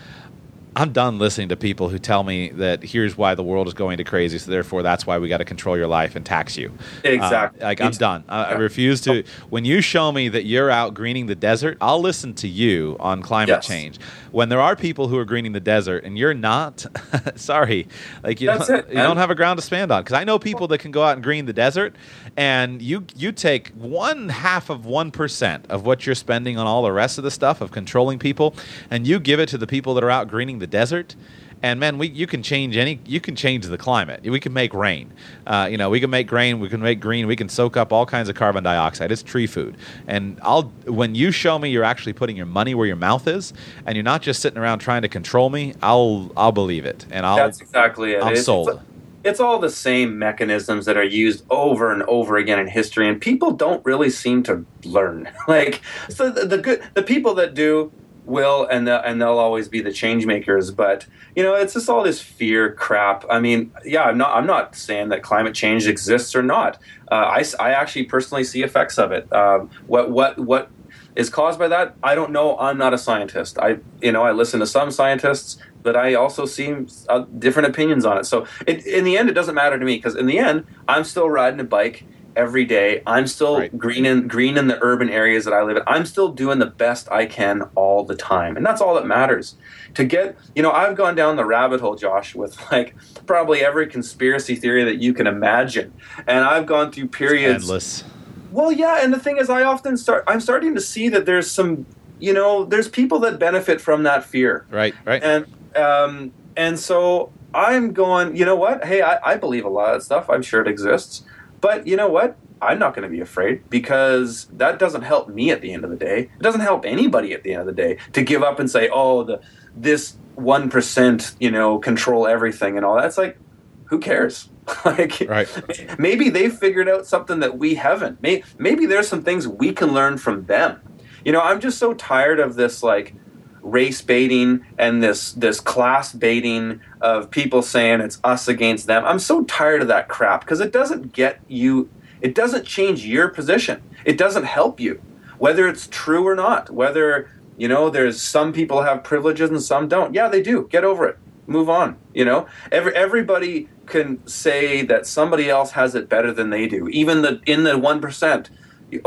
I'm done listening to people who tell me that here's why the world is going to crazy, so therefore that's why we got to control your life and tax you. Exactly. Uh, like I'm done. I, I, refuse to. When you show me that you're out greening the desert, I'll listen to you on climate yes. change. When there are people who are greening the desert and you're not, sorry, like you that's don't, it, you don't have a ground to stand on. Because I know people that can go out and green the desert, and you you take one half of one percent of what you're spending on all the rest of the stuff of controlling people, and you give it to the people that are out greening the desert and man, we you can change any you can change the climate. We can make rain. Uh, you know, we can make rain. We can make green. We can soak up all kinds of carbon dioxide. It's tree food. And I'll when you show me you're actually putting your money where your mouth is, and you're not just sitting around trying to control me, I'll I'll believe it. And I'll that's exactly it. I'm it's, sold. It's, it's all the same mechanisms that are used over and over again in history, and people don't really seem to learn. like so, the, the good the people that do will and the, and they'll always be the change makers but you know it's just all this fear crap. I mean yeah i'm not i'm not saying that climate change exists or not. Uh, I, I actually personally see effects of it. Um, what what what is caused by that i don't know. I'm not a scientist. I you know i listen to some scientists but i also see uh, different opinions on it. So it, in the end it doesn't matter to me because in the end i'm still riding a bike every day. I'm still right. green in green in the urban areas that I live in. I'm still doing the best I can all the time. And that's all that matters. To get, you know, I've gone down the rabbit hole, Josh, with like probably every conspiracy theory that you can imagine. And I've gone through periods it's endless. Well, yeah, and the thing is I often start I'm starting to see that there's some, you know, there's people that benefit from that fear. Right, right. And um and so I'm going, you know what? Hey, I, I believe a lot of stuff. I'm sure it exists. But you know what? I'm not going to be afraid because that doesn't help me at the end of the day. It doesn't help anybody at the end of the day to give up and say, "Oh, the this one percent, you know, control everything and all that." It's like, who cares? like, right. maybe they figured out something that we haven't. Maybe, maybe there's some things we can learn from them. You know, I'm just so tired of this like race baiting and this this class baiting of people saying it's us against them. I'm so tired of that crap because it doesn't get you it doesn't change your position. It doesn't help you whether it's true or not. Whether you know there's some people have privileges and some don't. Yeah, they do. Get over it. Move on. You know, every everybody can say that somebody else has it better than they do. Even the in the one percent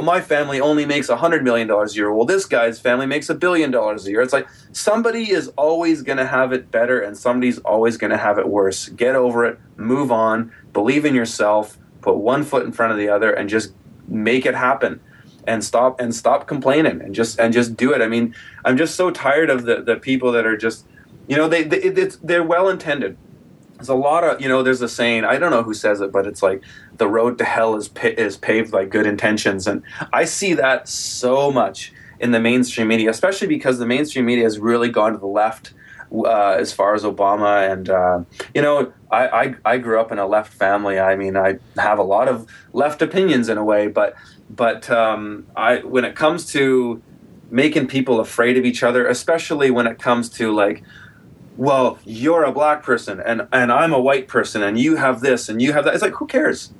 my family only makes a hundred million dollars a year. Well, this guy's family makes a billion dollars a year. It's like somebody is always going to have it better, and somebody's always going to have it worse. Get over it, move on, believe in yourself, put one foot in front of the other, and just make it happen. And stop and stop complaining, and just and just do it. I mean, I'm just so tired of the the people that are just, you know, they, they they're well intended there's a lot of you know there's a saying i don't know who says it but it's like the road to hell is pa- is paved by good intentions and i see that so much in the mainstream media especially because the mainstream media has really gone to the left uh, as far as obama and uh, you know I, I i grew up in a left family i mean i have a lot of left opinions in a way but but um, i when it comes to making people afraid of each other especially when it comes to like well, you're a black person and, and I'm a white person and you have this and you have that. It's like, who cares?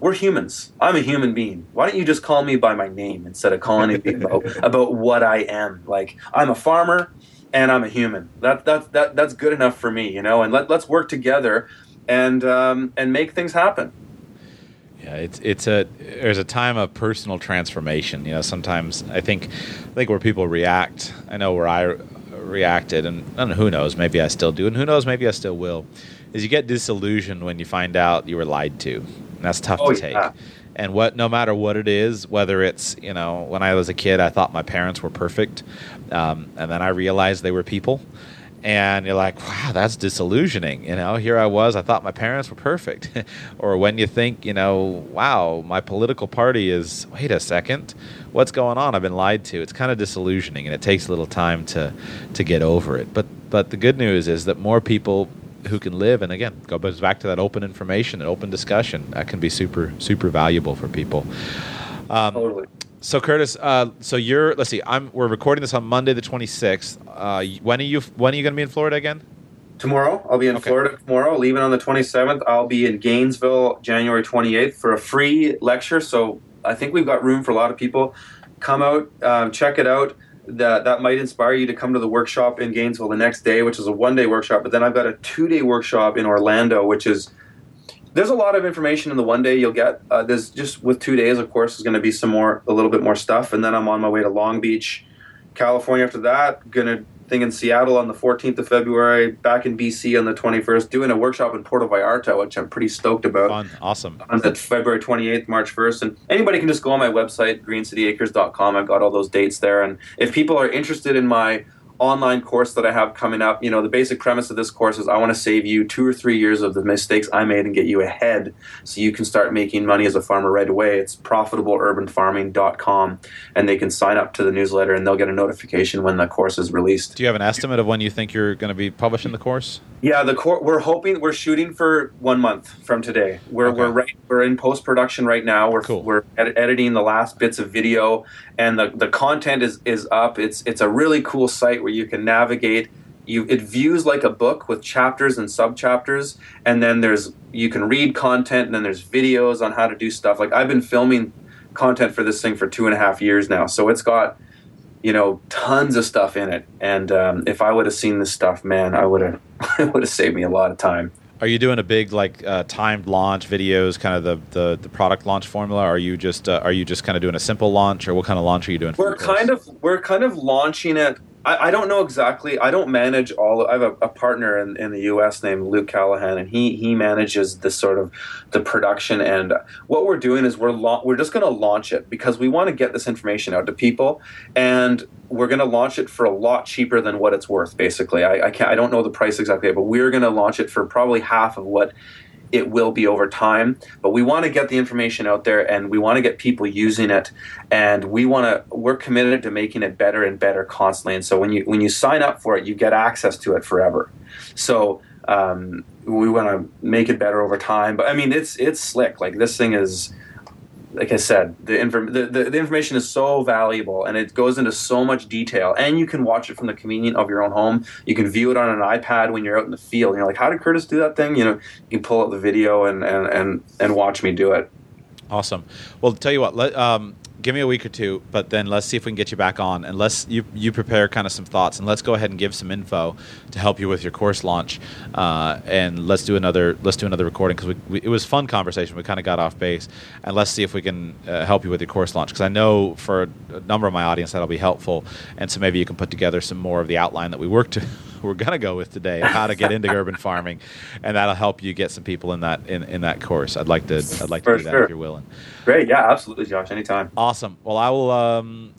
We're humans. I'm a human being. Why don't you just call me by my name instead of calling me about, about what I am? Like, I'm a farmer and I'm a human. That, that, that, that's good enough for me, you know, and let, let's work together and, um, and make things happen. Yeah, it's it's a there's a time of personal transformation. You know, sometimes I think I think where people react. I know where I reacted, and, and who knows, maybe I still do, and who knows, maybe I still will, is you get disillusioned when you find out you were lied to. And that's tough oh, to take. Yeah. And what, no matter what it is, whether it's you know, when I was a kid, I thought my parents were perfect, um, and then I realized they were people and you're like, wow, that's disillusioning. You know, here I was, I thought my parents were perfect. or when you think, you know, wow, my political party is, wait a second, what's going on? I've been lied to. It's kind of disillusioning, and it takes a little time to to get over it. But but the good news is that more people who can live, and again, go back to that open information and open discussion, that can be super super valuable for people. Um, totally. So Curtis, uh, so you're let's see, I'm we're recording this on Monday the 26th. Uh, when are you when are you going to be in Florida again? Tomorrow, I'll be in okay. Florida tomorrow. Leaving on the 27th, I'll be in Gainesville January 28th for a free lecture. So I think we've got room for a lot of people. Come out, um, check it out. That that might inspire you to come to the workshop in Gainesville the next day, which is a one day workshop. But then I've got a two day workshop in Orlando, which is there's a lot of information in the one day you'll get. Uh, there's just with two days, of course, there's going to be some more, a little bit more stuff, and then I'm on my way to Long Beach, California. After that, gonna thing in Seattle on the 14th of February, back in BC on the 21st, doing a workshop in Puerto Vallarta, which I'm pretty stoked about. Fun, awesome. On the February 28th, March 1st, and anybody can just go on my website, greencityacres.com. I've got all those dates there, and if people are interested in my online course that I have coming up. You know, the basic premise of this course is I want to save you two or three years of the mistakes I made and get you ahead so you can start making money as a farmer right away. It's profitableurbanfarming.com and they can sign up to the newsletter and they'll get a notification when the course is released. Do you have an estimate of when you think you're going to be publishing the course? Yeah, the cor- we're hoping we're shooting for one month from today. We're okay. we're right, we're in post production right now. We're cool. we're ed- editing the last bits of video, and the, the content is is up. It's it's a really cool site where you can navigate. You it views like a book with chapters and sub chapters, and then there's you can read content, and then there's videos on how to do stuff. Like I've been filming content for this thing for two and a half years now, so it's got you know, tons of stuff in it. And um, if I would have seen this stuff, man, I would have it would have saved me a lot of time. Are you doing a big like uh, timed launch videos, kind of the, the, the product launch formula? Are you just uh, are you just kind of doing a simple launch, or what kind of launch are you doing? We're kind of we're kind of launching it I, I, don't know exactly. I don't manage all. I have a, a partner in, in, the U.S. named Luke Callahan, and he he manages the sort of the production. And what we're doing is we're we're just going to launch it because we want to get this information out to people, and we're going to launch it for a lot cheaper than what it's worth. Basically, I, I can't. I don't know the price exactly, but we're going to launch it for probably half of what it will be over time. But we want to get the information out there and we want to get people using it. And we want to, we're committed to making it better and better constantly. And so when you, when you sign up for it, you get access to it forever. So, um, we want to make it better over time. But I mean, it's, it's slick. Like this thing is, like I said, the, inform- the, the, the, information is so valuable and it goes into so much detail. And you can watch it from the convenience of your own home. You can view it on an iPad when you're out in the field. You're like, how did Curtis do that thing? You know, you can pull out the video and, and, and, and watch me do it. Awesome. Well, tell you what, let, um, give me a week or two, but then let's see if we can get you back on and let's you you prepare kind of some thoughts and let's go ahead and give some info to help you with your course launch. Uh, and let's do another let's do another recording because it was fun conversation. We kind of got off base, and let's see if we can uh, help you with your course launch because I know for a number of my audience that'll be helpful, and so maybe you can put together some more of the outline that we worked to. We're gonna go with today how to get into urban farming, and that'll help you get some people in that in, in that course. I'd like to I'd like to For do that sure. if you're willing. Great. Yeah, absolutely, Josh. Anytime. Awesome. Well, I will. Um,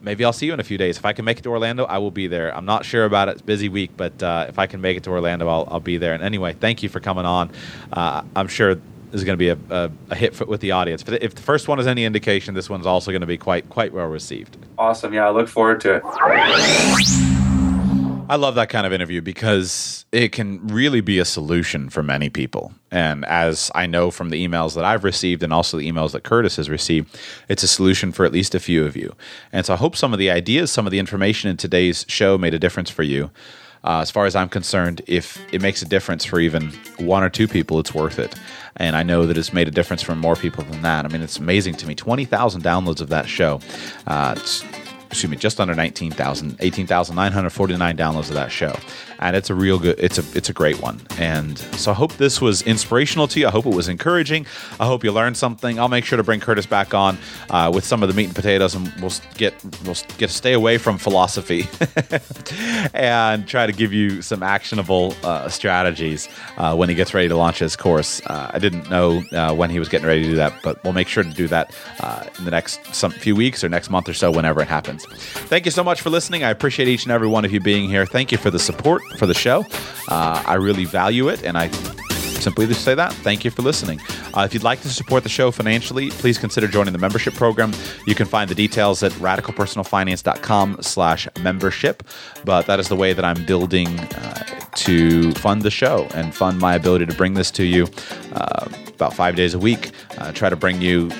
maybe I'll see you in a few days. If I can make it to Orlando, I will be there. I'm not sure about it. It's a busy week, but uh, if I can make it to Orlando, I'll, I'll be there. And anyway, thank you for coming on. Uh, I'm sure this is going to be a, a, a hit for, with the audience. But if the first one is any indication, this one's also going to be quite quite well received. Awesome. Yeah, I look forward to it. I love that kind of interview because it can really be a solution for many people. And as I know from the emails that I've received and also the emails that Curtis has received, it's a solution for at least a few of you. And so I hope some of the ideas, some of the information in today's show made a difference for you. Uh, as far as I'm concerned, if it makes a difference for even one or two people, it's worth it. And I know that it's made a difference for more people than that. I mean, it's amazing to me. 20,000 downloads of that show. Uh, it's excuse me, just under 19,000, 18,949 downloads of that show. And it's a real good, it's a, it's a great one. And so I hope this was inspirational to you. I hope it was encouraging. I hope you learned something. I'll make sure to bring Curtis back on uh, with some of the meat and potatoes and we'll get, we'll get to stay away from philosophy and try to give you some actionable uh, strategies uh, when he gets ready to launch his course. Uh, I didn't know uh, when he was getting ready to do that, but we'll make sure to do that uh, in the next some few weeks or next month or so, whenever it happens. Thank you so much for listening. I appreciate each and every one of you being here. Thank you for the support for the show. Uh, I really value it, and I simply to say that thank you for listening uh, if you'd like to support the show financially please consider joining the membership program you can find the details at radicalpersonalfinance.com slash membership but that is the way that i'm building uh, to fund the show and fund my ability to bring this to you uh, about five days a week uh, try to bring you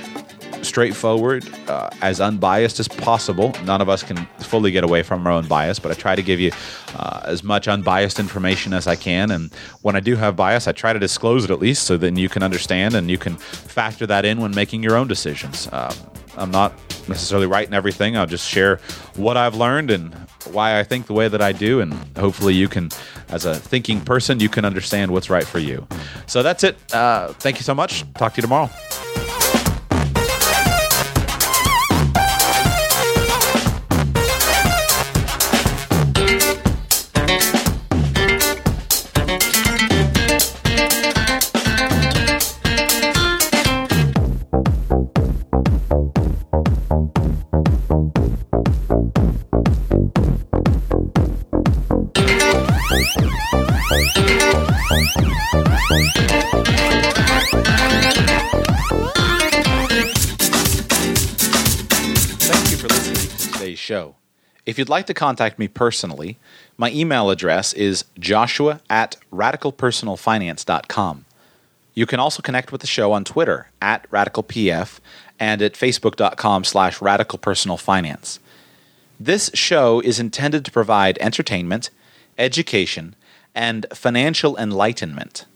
straightforward, uh, as unbiased as possible. None of us can fully get away from our own bias, but I try to give you uh, as much unbiased information as I can. And when I do have bias, I try to disclose it at least so then you can understand and you can factor that in when making your own decisions. Um, I'm not necessarily right in everything. I'll just share what I've learned and why I think the way that I do. And hopefully, you can, as a thinking person, you can understand what's right for you. So that's it. Uh, thank you so much. Talk to you tomorrow. If you'd like to contact me personally, my email address is joshua at radicalpersonalfinance.com. You can also connect with the show on Twitter at radicalpf and at facebook.com slash radicalpersonalfinance. This show is intended to provide entertainment, education, and financial enlightenment.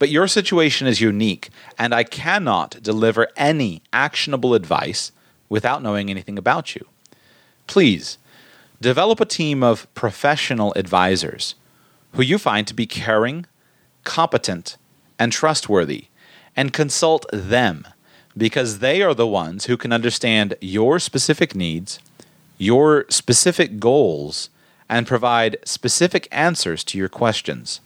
But your situation is unique, and I cannot deliver any actionable advice without knowing anything about you. Please develop a team of professional advisors who you find to be caring, competent, and trustworthy, and consult them because they are the ones who can understand your specific needs, your specific goals, and provide specific answers to your questions.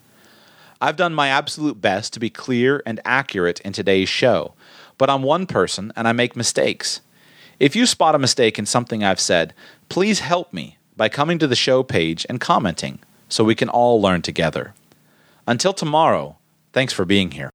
I've done my absolute best to be clear and accurate in today's show, but I'm one person and I make mistakes. If you spot a mistake in something I've said, please help me by coming to the show page and commenting so we can all learn together. Until tomorrow, thanks for being here.